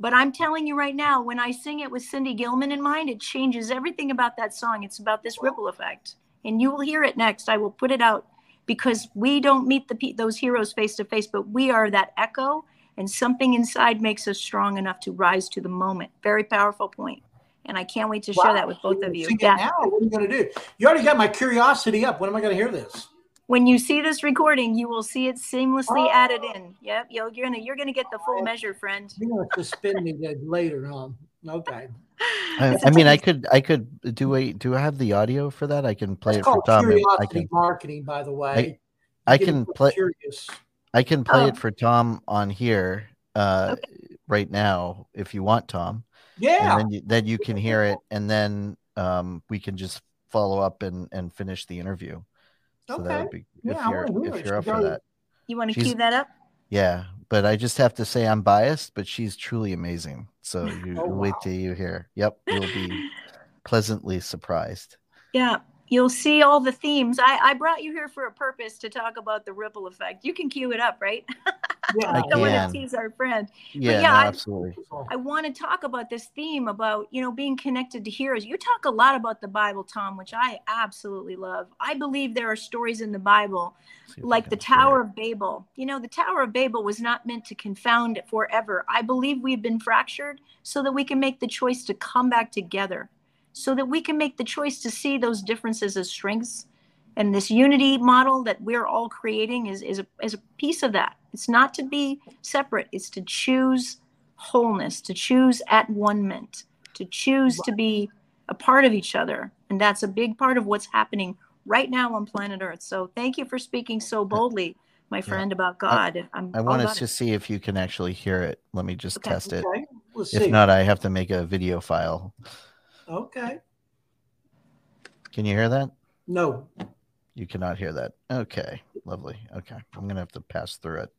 but I'm telling you right now, when I sing it with Cindy Gilman in mind, it changes everything about that song. It's about this ripple effect. And you will hear it next. I will put it out because we don't meet the those heroes face to face, but we are that echo, and something inside makes us strong enough to rise to the moment. Very powerful point. And I can't wait to wow. share that with both of you. Yeah. Now, what are you going to do? You already got my curiosity up. When am I going to hear this? when you see this recording, you will see it seamlessly oh. added in. Yep, you're, you're gonna you're gonna get the full measure, friend. You're gonna suspend me later on. Okay. I, I, mean, I could, I could do a. Do I have the audio for that? I can play it's it for Tom. Curiosity I can, marketing, by the way. I, I can play. Curious. I can play it oh. for Tom on here uh, okay. right now if you want, Tom. Yeah. And then you, then you can hear it, and then um, we can just follow up and and finish the interview. So okay. that would be if yeah, you're if you're up for that. You want to cue that up? Yeah, but I just have to say I'm biased, but she's truly amazing. So you oh, wait till you hear. Yep, you'll be pleasantly surprised. Yeah, you'll see all the themes. I, I brought you here for a purpose to talk about the ripple effect. You can cue it up, right? Yeah, I, I don't want to tease our friend. Yeah, yeah no, I, absolutely. I want to talk about this theme about you know being connected to heroes. You talk a lot about the Bible, Tom, which I absolutely love. I believe there are stories in the Bible, like the Tower of Babel. You know, the Tower of Babel was not meant to confound it forever. I believe we've been fractured so that we can make the choice to come back together so that we can make the choice to see those differences as strengths. And this unity model that we're all creating is, is, a, is a piece of that. It's not to be separate, it's to choose wholeness, to choose at one ment, to choose to be a part of each other. And that's a big part of what's happening right now on planet Earth. So thank you for speaking so boldly, my friend, yeah. about God. I, I wanted to it. see if you can actually hear it. Let me just okay. test it. Okay. We'll if not, I have to make a video file. Okay. Can you hear that? No. You cannot hear that. Okay. Lovely. Okay. I'm going to have to pass through it.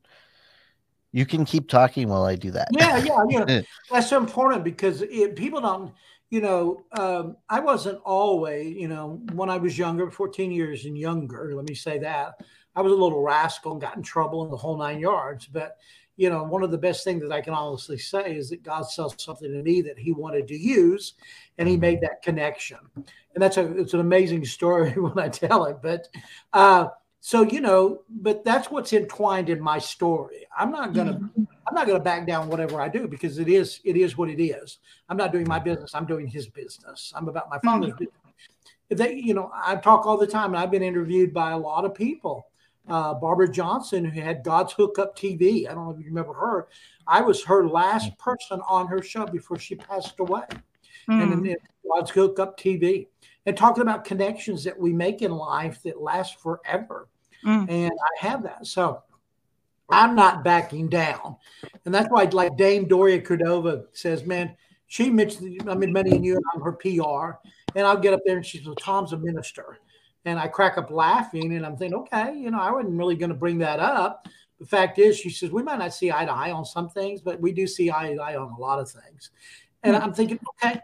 You can keep talking while I do that. Yeah, yeah, yeah. That's so important because it, people don't, you know, um, I wasn't always, you know, when I was younger, 14 years and younger, let me say that, I was a little rascal and got in trouble in the whole nine yards. But you know, one of the best things that I can honestly say is that God saw something to me that He wanted to use, and He made that connection. And that's a it's an amazing story when I tell it. But uh, So you know, but that's what's entwined in my story. I'm not gonna mm-hmm. I'm not gonna back down whatever I do because it is it is what it is. I'm not doing my business. I'm doing his business. I'm about my father's mm-hmm. business. If they, you know, I talk all the time, and I've been interviewed by a lot of people. Uh, Barbara Johnson, who had God's Hookup TV. I don't know if you remember her. I was her last mm. person on her show before she passed away. Mm. And then God's Hookup TV. And talking about connections that we make in life that last forever. Mm. And I have that. So I'm not backing down. And that's why, like Dame Doria Cordova says, man, she mentioned, I mean, many of you, I'm her PR. And I'll get up there and she says, Tom's a minister. And I crack up laughing and I'm thinking, okay, you know, I wasn't really going to bring that up. The fact is, she says, we might not see eye to eye on some things, but we do see eye to eye on a lot of things. And mm-hmm. I'm thinking, okay,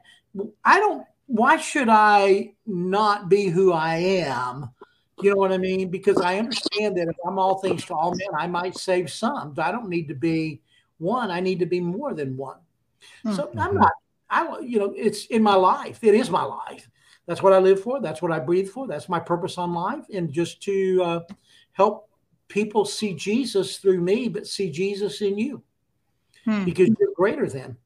I don't, why should I not be who I am? You know what I mean? Because I understand that if I'm all things to all men, I might save some. I don't need to be one. I need to be more than one. Mm-hmm. So I'm not. I you know it's in my life. It is my life. That's what I live for. That's what I breathe for. That's my purpose on life, and just to uh, help people see Jesus through me, but see Jesus in you, hmm. because you're greater than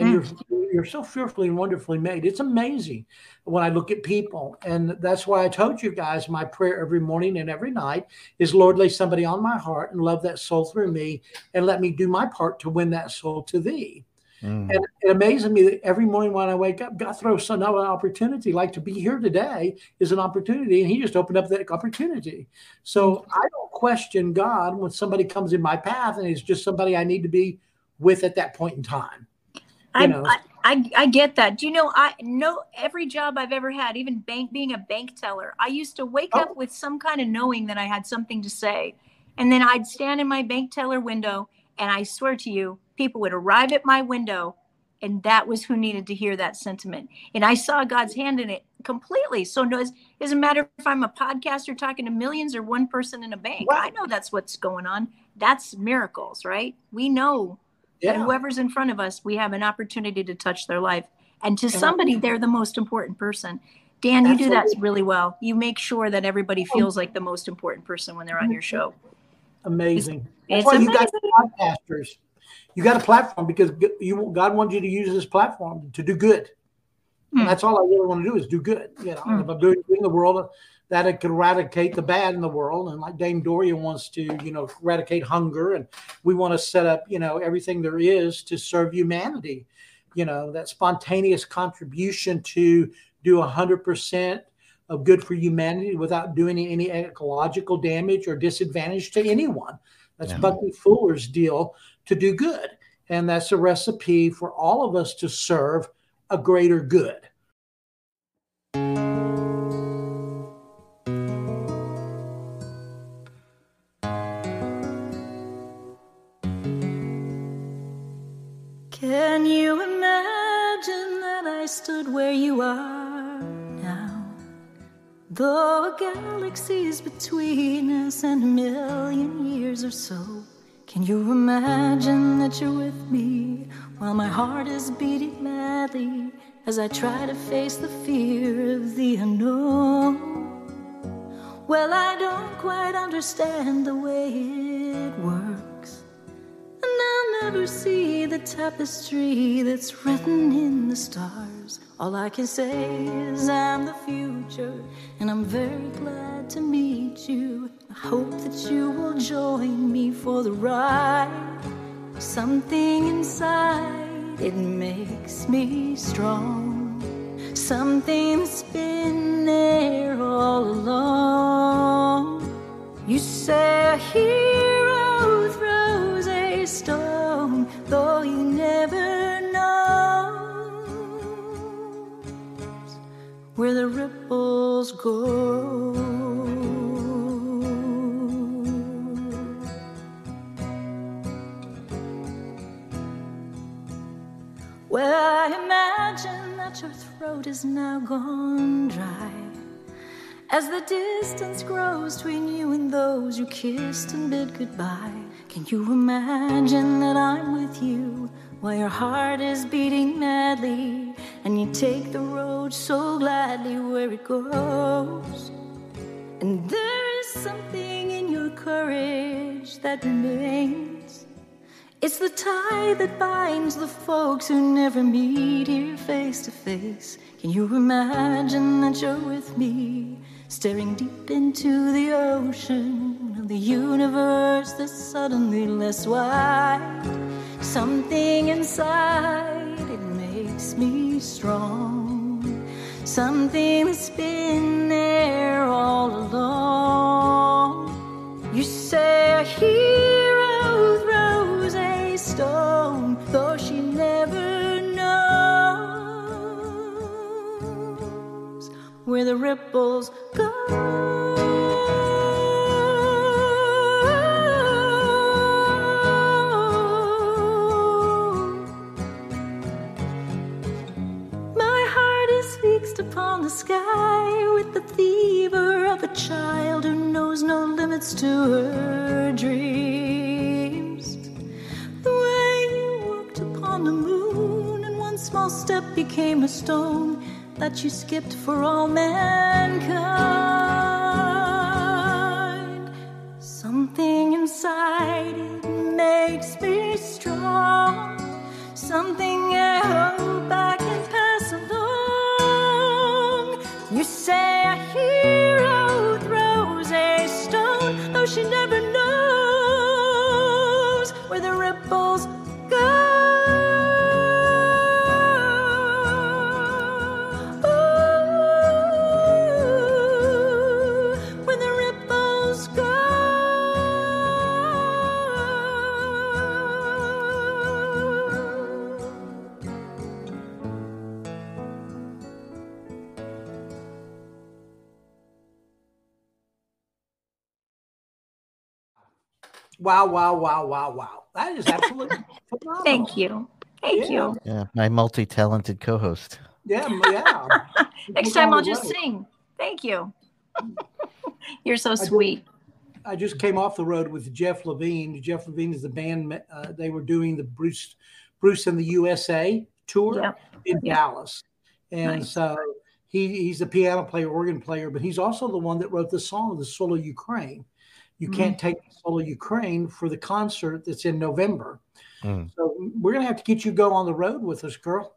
and mm. you're you're so fearfully and wonderfully made. It's amazing when I look at people, and that's why I told you guys my prayer every morning and every night is, Lord, lay somebody on my heart and love that soul through me, and let me do my part to win that soul to Thee. Mm. And it amazes me that every morning when I wake up, God throws another opportunity. Like to be here today is an opportunity, and He just opened up that opportunity. So mm. I don't question God when somebody comes in my path, and it's just somebody I need to be with at that point in time. I, I, I, I get that. Do you know I know every job I've ever had, even bank being a bank teller, I used to wake oh. up with some kind of knowing that I had something to say. And then I'd stand in my bank teller window and I swear to you, people would arrive at my window and that was who needed to hear that sentiment. And I saw God's hand in it completely. So it doesn't matter if I'm a podcaster talking to millions or one person in a bank. I know that's what's going on. That's miracles, right? We know yeah. and whoever's in front of us, we have an opportunity to touch their life. And to somebody, they're the most important person. Dan, you Absolutely. do that really well. You make sure that everybody oh. feels like the most important person when they're on your show. Amazing. It's, That's it's why amazing. you got podcasters. You got a platform because you God wants you to use this platform to do good. Mm. And that's all I really want to do is do good. You know, mm. if I'm doing good in the world, that it could eradicate the bad in the world. And like Dame Doria wants to, you know, eradicate hunger. And we want to set up, you know, everything there is to serve humanity. You know, that spontaneous contribution to do 100% of good for humanity without doing any ecological damage or disadvantage to anyone. That's yeah. Bucky Fuller's deal to do good. And that's a recipe for all of us to serve a greater good. Can you imagine that I stood where you are now. Though a galaxy is between us and a million years or so, can you imagine that you're with me while my heart is beating madly as I try to face the fear of the unknown? Well, I don't quite understand the way never see the tapestry that's written in the stars. All I can say is I'm the future, and I'm very glad to meet you. I hope that you will join me for the ride. Something inside, it makes me strong. Something that's been there all along. You say I hero though you never knows where the ripples go. Well, I imagine that your throat is now gone dry. As the distance grows between you and those you kissed and bid goodbye, can you imagine that I'm with you while your heart is beating madly? and you take the road so gladly where it goes. And there is something in your courage that remains. It's the tie that binds the folks who never meet here face to face. Can you imagine that you're with me, staring deep into the ocean the universe that's suddenly less wide? Something inside it makes me strong. Something that's been there all along. You say a hero throws a stone, though she never knows where the ripples go. Sky with the fever of a child who knows no limits to her dreams. The way you walked upon the moon, and one small step became a stone that you skipped for all mankind. Something inside it makes me strong. Something I hope I stone, Wow, wow, wow, wow, wow. That is absolutely phenomenal. Thank you. Thank Yeah. you. Yeah, my multi-talented co-host. Yeah, yeah. Next time I'll just road. sing. Thank you. You're so sweet. I just came off the road with Jeff Levine. Jeff Levine is the band. Uh, they were doing the Bruce Bruce and the USA tour Yeah. in Yeah. Dallas, and Nice. so he he's a piano player, organ player, but he's also the one that wrote the song "The Soul of Ukraine." You Mhm. can't take the Soul of Ukraine for the concert that's in November. Mm. So we're gonna have to get you go on the road with us, girl.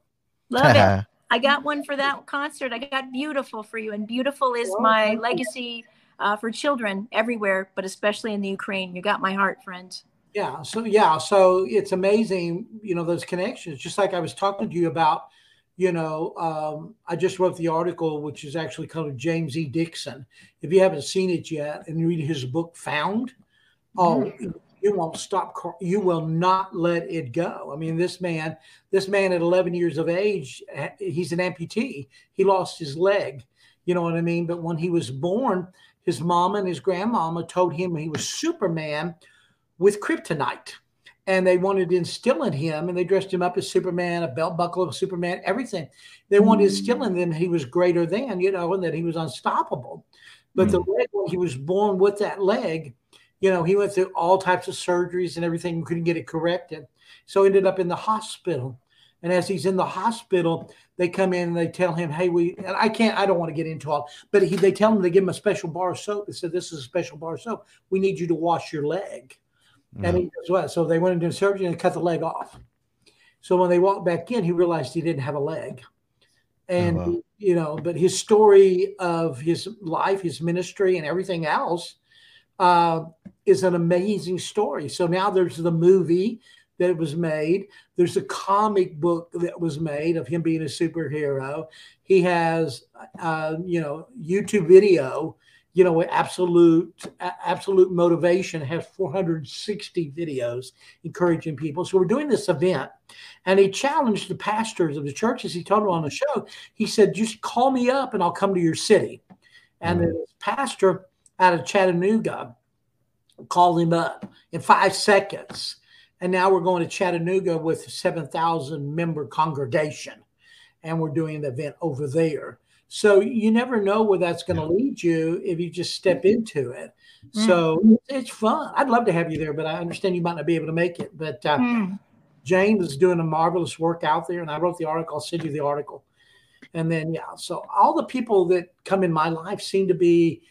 Love it. I got one for that concert. I got beautiful for you, and beautiful is Oh, my legacy uh, for children everywhere, but especially in the Ukraine. You got my heart, friend. Yeah. So yeah. So it's amazing, you know, those connections. Just like I was talking to you about, you know, um, I just wrote the article, which is actually called James E. Dixon. If you haven't seen it yet and read his book Found, oh, you won't stop. You will not let it go. I mean, this man, this man at 11 years of age, he's an amputee. He lost his leg. You know what I mean? But when he was born, his mom and his grandmama told him he was Superman with kryptonite. And they wanted to instill in him, and they dressed him up as Superman, a belt buckle of Superman, everything. They wanted to instill in him he was greater than, you know, and that he was unstoppable. But the hmm. leg, when he was born with that leg, you know, he went through all types of surgeries and everything, couldn't get it corrected. So ended up in the hospital. And as he's in the hospital, they come in and they tell him, "Hey, we." And I can't. I don't want to get into all, but he, they tell him they give him a special bar of soap. They said, "This is a special bar of soap. We need you to wash your leg." And he does what? So they went into surgery and cut the leg off. So when they walked back in, he realized he didn't have a leg. And wow. you know, but his story of his life, his ministry, and everything else uh, is an amazing story. So now there's the movie that was made. There's a comic book that was made of him being a superhero. He has, uh, you know, YouTube video. You know, absolute absolute motivation has 460 videos encouraging people. So we're doing this event, and he challenged the pastors of the churches. He told them on the show, he said, "Just call me up, and I'll come to your city." And Mm. the pastor out of Chattanooga called him up in five seconds. And now we're going to Chattanooga with a 7,000 member congregation. And we're doing an event over there. So you never know where that's going to lead you if you just step into it. So it's fun. I'd love to have you there, but I understand you might not be able to make it. But uh, Mm. James is doing a marvelous work out there. And I wrote the article. I'll send you the article. And then, yeah, so all the people that come in my life seem to be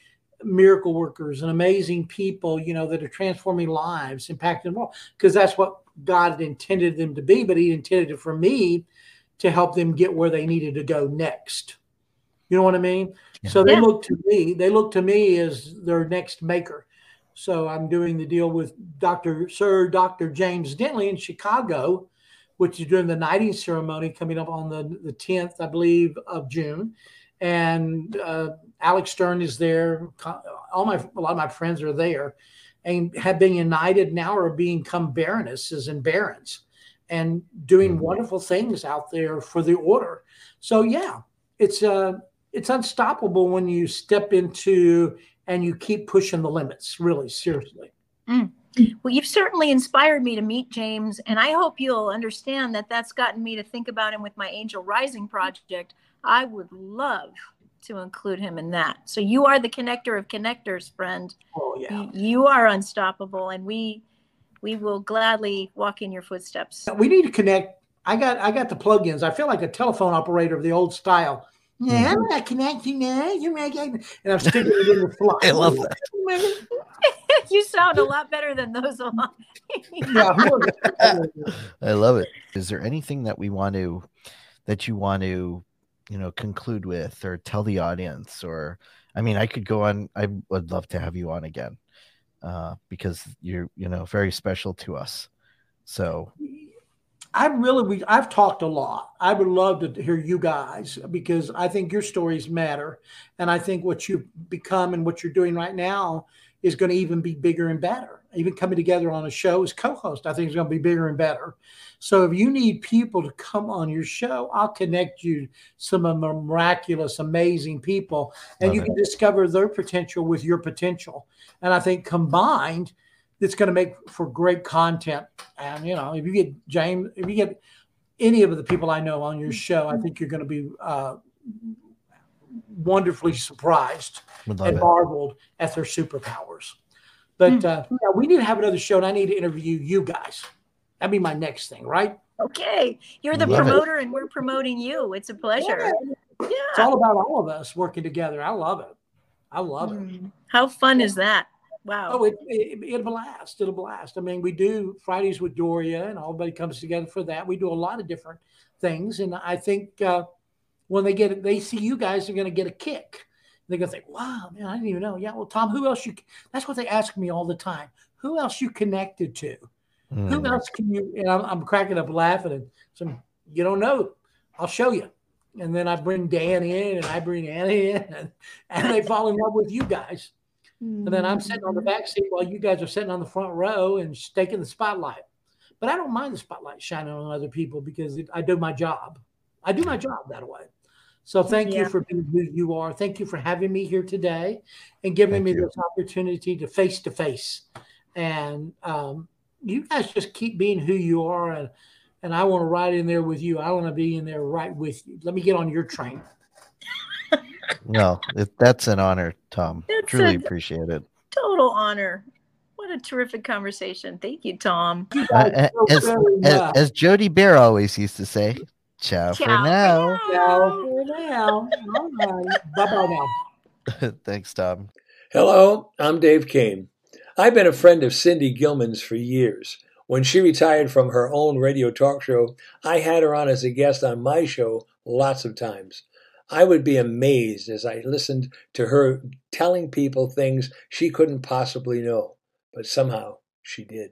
miracle workers and amazing people, you know, that are transforming lives, impacting the world, because that's what God intended them to be. But He intended it for me to help them get where they needed to go next. You know what I mean? Yeah. So they yeah. look to me. They look to me as their next maker. So I'm doing the deal with Dr. Sir Dr. James Dentley in Chicago, which is doing the knighting ceremony coming up on the, the 10th, I believe, of June. And uh, Alex Stern is there. All my a lot of my friends are there, and have been united now or become baronesses and barons, and doing mm-hmm. wonderful things out there for the order. So yeah, it's uh it's unstoppable when you step into and you keep pushing the limits. Really, seriously. Mm. Well, you've certainly inspired me to meet James, and I hope you'll understand that that's gotten me to think about him with my Angel Rising project. I would love to include him in that. So you are the connector of connectors, friend. Oh yeah. You are unstoppable, and we we will gladly walk in your footsteps. We need to connect. I got I got the plugins. I feel like a telephone operator of the old style. Yeah, I'm not connecting now. You're making, and I'm sticking it in the fly. I love that. you sound a lot better than those. yeah. I love it. Is there anything that we want to that you want to you know conclude with or tell the audience or i mean i could go on i would love to have you on again uh, because you're you know very special to us so i really we, i've talked a lot i would love to hear you guys because i think your stories matter and i think what you've become and what you're doing right now is going to even be bigger and better even coming together on a show as co-host i think is going to be bigger and better so if you need people to come on your show, I'll connect you some of the miraculous, amazing people, and Love you it. can discover their potential with your potential. And I think combined, it's going to make for great content. And you know, if you get James, if you get any of the people I know on your show, I think you're going to be uh, wonderfully surprised and it. marveled at their superpowers. But hmm. uh, yeah, we need to have another show, and I need to interview you guys. That'd be my next thing, right? Okay. You're the love promoter it. and we're promoting you. It's a pleasure. Yeah. yeah. It's all about all of us working together. I love it. I love it. Mm. How fun is that? Wow. Oh, it, it, it'll blast. It'll blast. I mean, we do Fridays with Doria and everybody comes together for that. We do a lot of different things. And I think uh, when they get it, they see you guys are going to get a kick. They're going to think, wow, man, I didn't even know. Yeah. Well, Tom, who else you, that's what they ask me all the time. Who else you connected to? Mm. Who else can you? And I'm, I'm, cracking up laughing. And so you don't know. I'll show you. And then I bring Dan in, and I bring Annie in, and, and they fall in love with you guys. Mm. And then I'm sitting on the back seat while you guys are sitting on the front row and taking the spotlight. But I don't mind the spotlight shining on other people because it, I do my job. I do my job that way. So thank yeah. you for being who you are. Thank you for having me here today and giving thank me you. this opportunity to face to face. And um, you guys just keep being who you are and and I want to ride in there with you. I want to be in there right with you. Let me get on your train. No, it, that's an honor, Tom. It's Truly appreciate it. Total honor. What a terrific conversation. Thank you, Tom. Uh, as, as, as, Jody Bear always used to say, ciao, ciao for now. Ciao for now. All right. Bye bye now. Thanks, Tom. Hello, I'm Dave Kane. I've been a friend of Cindy Gilman's for years. When she retired from her own radio talk show, I had her on as a guest on my show lots of times. I would be amazed as I listened to her telling people things she couldn't possibly know, but somehow she did.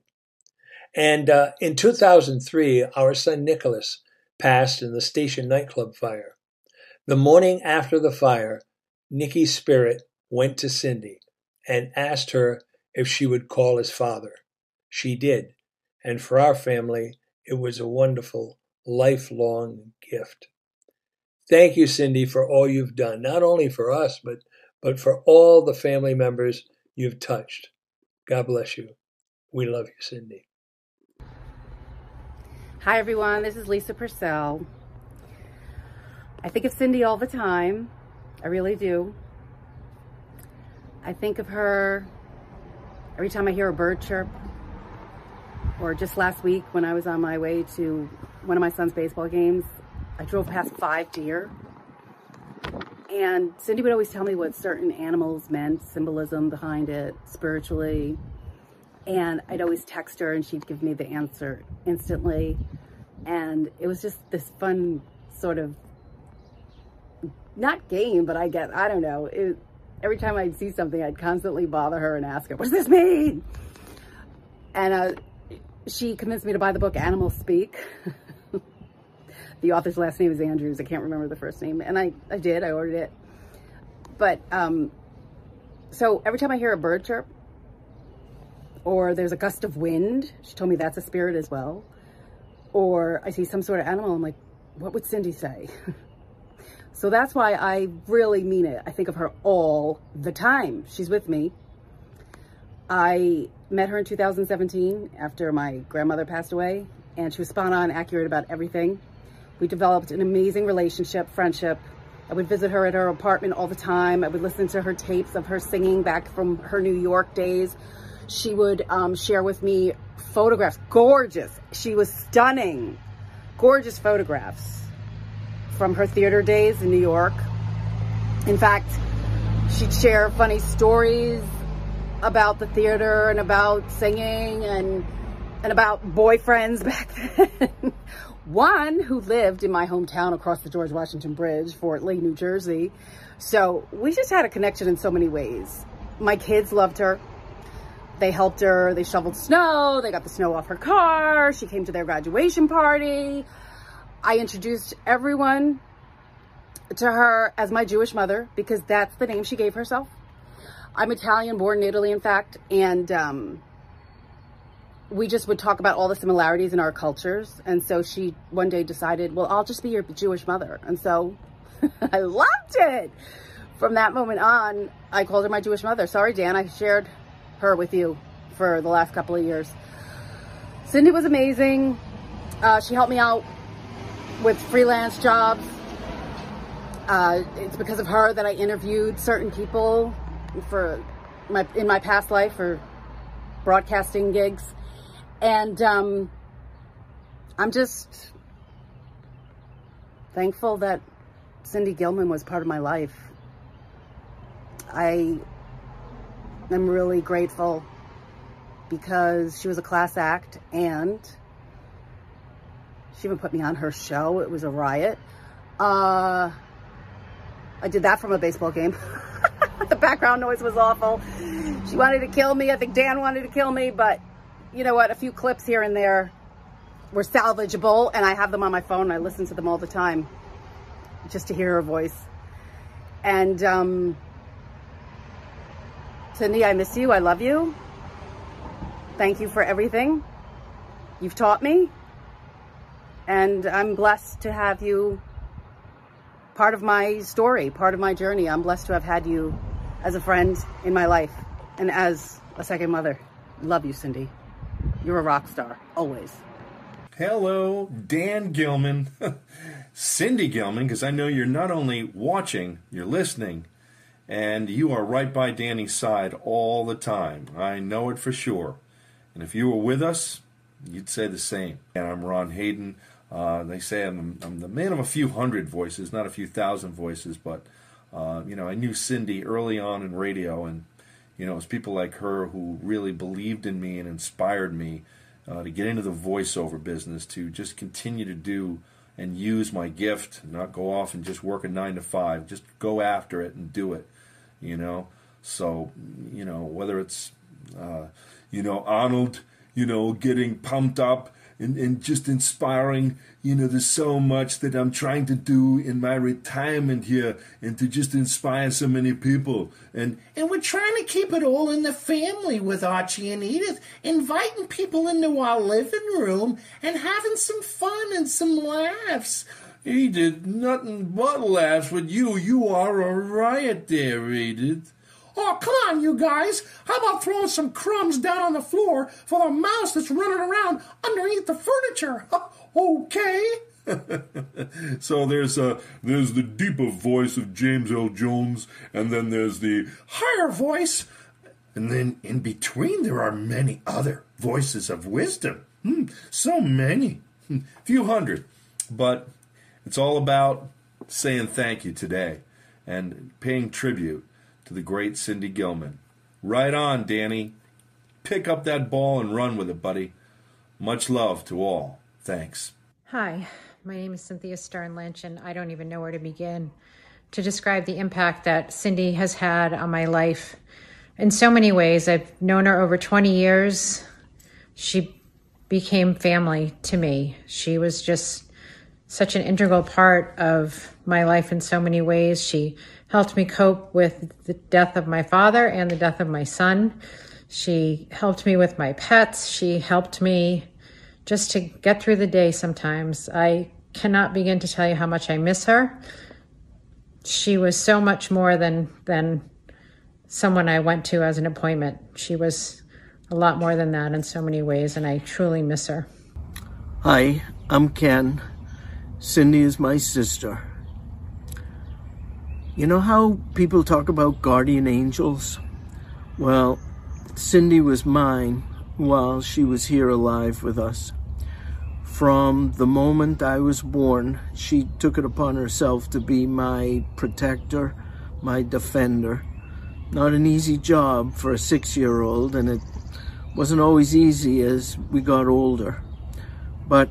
And uh, in 2003, our son Nicholas passed in the station nightclub fire. The morning after the fire, Nikki's spirit went to Cindy and asked her if she would call his father. She did, and for our family, it was a wonderful, lifelong gift. Thank you, Cindy, for all you've done, not only for us, but, but for all the family members you've touched. God bless you. We love you, Cindy. Hi, everyone. This is Lisa Purcell. I think of Cindy all the time. I really do. I think of her Every time I hear a bird chirp, or just last week when I was on my way to one of my son's baseball games, I drove past five deer. And Cindy would always tell me what certain animals meant, symbolism behind it, spiritually. And I'd always text her and she'd give me the answer instantly. And it was just this fun sort of, not game, but I get, I don't know. It, every time I'd see something, I'd constantly bother her and ask her, what does this mean? And uh, she convinced me to buy the book Animals Speak. the author's last name is Andrews. I can't remember the first name. And I, I did, I ordered it. But, um, so every time I hear a bird chirp, or there's a gust of wind, she told me that's a spirit as well. Or I see some sort of animal, I'm like, what would Cindy say? so that's why I really mean it. I think of her all the time. She's with me. I met her in 2017 after my grandmother passed away, and she was spot on, accurate about everything. We developed an amazing relationship, friendship. I would visit her at her apartment all the time. I would listen to her tapes of her singing back from her New York days. She would um, share with me photographs, gorgeous. She was stunning, gorgeous photographs from her theater days in New York. In fact, she'd share funny stories about the theater and about singing and and about boyfriends back then. One who lived in my hometown across the George Washington Bridge, Fort Lee, New Jersey. So we just had a connection in so many ways. My kids loved her. They helped her. They shoveled snow. They got the snow off her car. She came to their graduation party. I introduced everyone to her as my Jewish mother because that's the name she gave herself. I'm Italian, born in Italy, in fact, and um, we just would talk about all the similarities in our cultures. And so she one day decided, well, I'll just be your Jewish mother. And so I loved it. From that moment on, I called her my Jewish mother. Sorry, Dan, I shared her with you for the last couple of years. Cindy was amazing. Uh, she helped me out with freelance jobs. Uh, it's because of her that I interviewed certain people for my in my past life for broadcasting gigs. And um, I'm just thankful that Cindy Gilman was part of my life. I am really grateful because she was a class act and she even put me on her show. It was a riot. Uh, I did that from a baseball game. the background noise was awful. She wanted to kill me. I think Dan wanted to kill me, but you know what? A few clips here and there were salvageable, and I have them on my phone. I listen to them all the time just to hear her voice. And um, Cindy, I miss you. I love you. Thank you for everything you've taught me. And I'm blessed to have you part of my story, part of my journey. I'm blessed to have had you as a friend in my life and as a second mother. Love you, Cindy. You're a rock star, always. Hello, Dan Gilman, Cindy Gilman, because I know you're not only watching, you're listening, and you are right by Danny's side all the time. I know it for sure. And if you were with us, you'd say the same. And I'm Ron Hayden. Uh, they say I'm, I'm, the man of a few hundred voices, not a few thousand voices, but uh, you know, I knew Cindy early on in radio, and you know, it was people like her who really believed in me and inspired me uh, to get into the voiceover business, to just continue to do and use my gift, not go off and just work a nine to five, just go after it and do it, you know. So, you know, whether it's, uh, you know, Arnold, you know, getting pumped up and, and just inspiring. You know, there's so much that I'm trying to do in my retirement here and to just inspire so many people. And and we're trying to keep it all in the family with Archie and Edith, inviting people into our living room and having some fun and some laughs. Edith, nothing but laughs with you. You are a riot there, Edith. Oh, come on, you guys. How about throwing some crumbs down on the floor for the mouse that's running around underneath the furniture? okay. so there's uh there's the deeper voice of James Earl Jones, and then there's the higher voice, and then in between there are many other voices of wisdom. Hmm, so many, hmm, few hundred, but it's all about saying thank you today and paying tribute to the great Cindy Gilman. Right on, Danny. Pick up that ball and run with it, buddy. Much love to all. Thanks. Hi, my name is Cynthia Stern Lynch, and I don't even know where to begin to describe the impact that Cindy has had on my life in so many ways. I've known her over 20 years. She became family to me. She was just such an integral part of my life in so many ways. She helped me cope with the death of my father and the death of my son. She helped me with my pets. She helped me just to get through the day sometimes. I cannot begin to tell you how much I miss her. She was so much more than than someone I went to as an appointment. She was a lot more than that in so many ways and I truly miss her. Hi, I'm Ken. Cindy is my sister. You know how people talk about guardian angels? Well, Cindy was mine while she was here alive with us. From the moment I was born, she took it upon herself to be my protector, my defender. Not an easy job for a six year old, and it wasn't always easy as we got older. But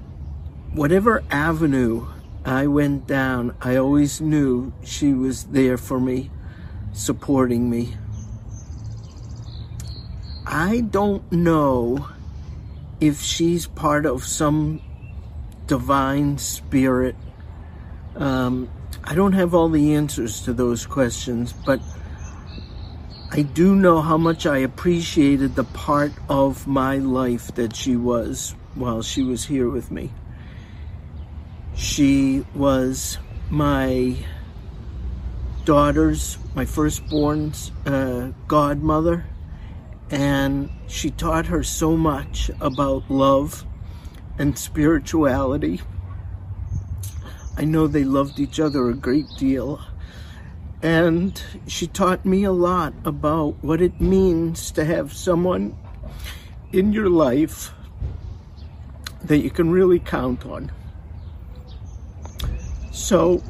whatever avenue I went down, I always knew she was there for me, supporting me. I don't know if she's part of some divine spirit. Um, I don't have all the answers to those questions, but I do know how much I appreciated the part of my life that she was while she was here with me. She was my daughter's, my firstborn's uh, godmother, and she taught her so much about love and spirituality. I know they loved each other a great deal. And she taught me a lot about what it means to have someone in your life that you can really count on. So,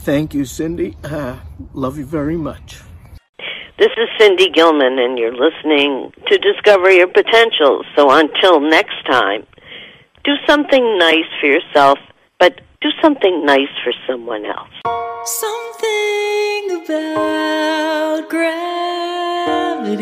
thank you, Cindy. Uh, love you very much. This is Cindy Gilman, and you're listening to Discover Your Potential. So until next time, do something nice for yourself, but do something nice for someone else. Something about gravity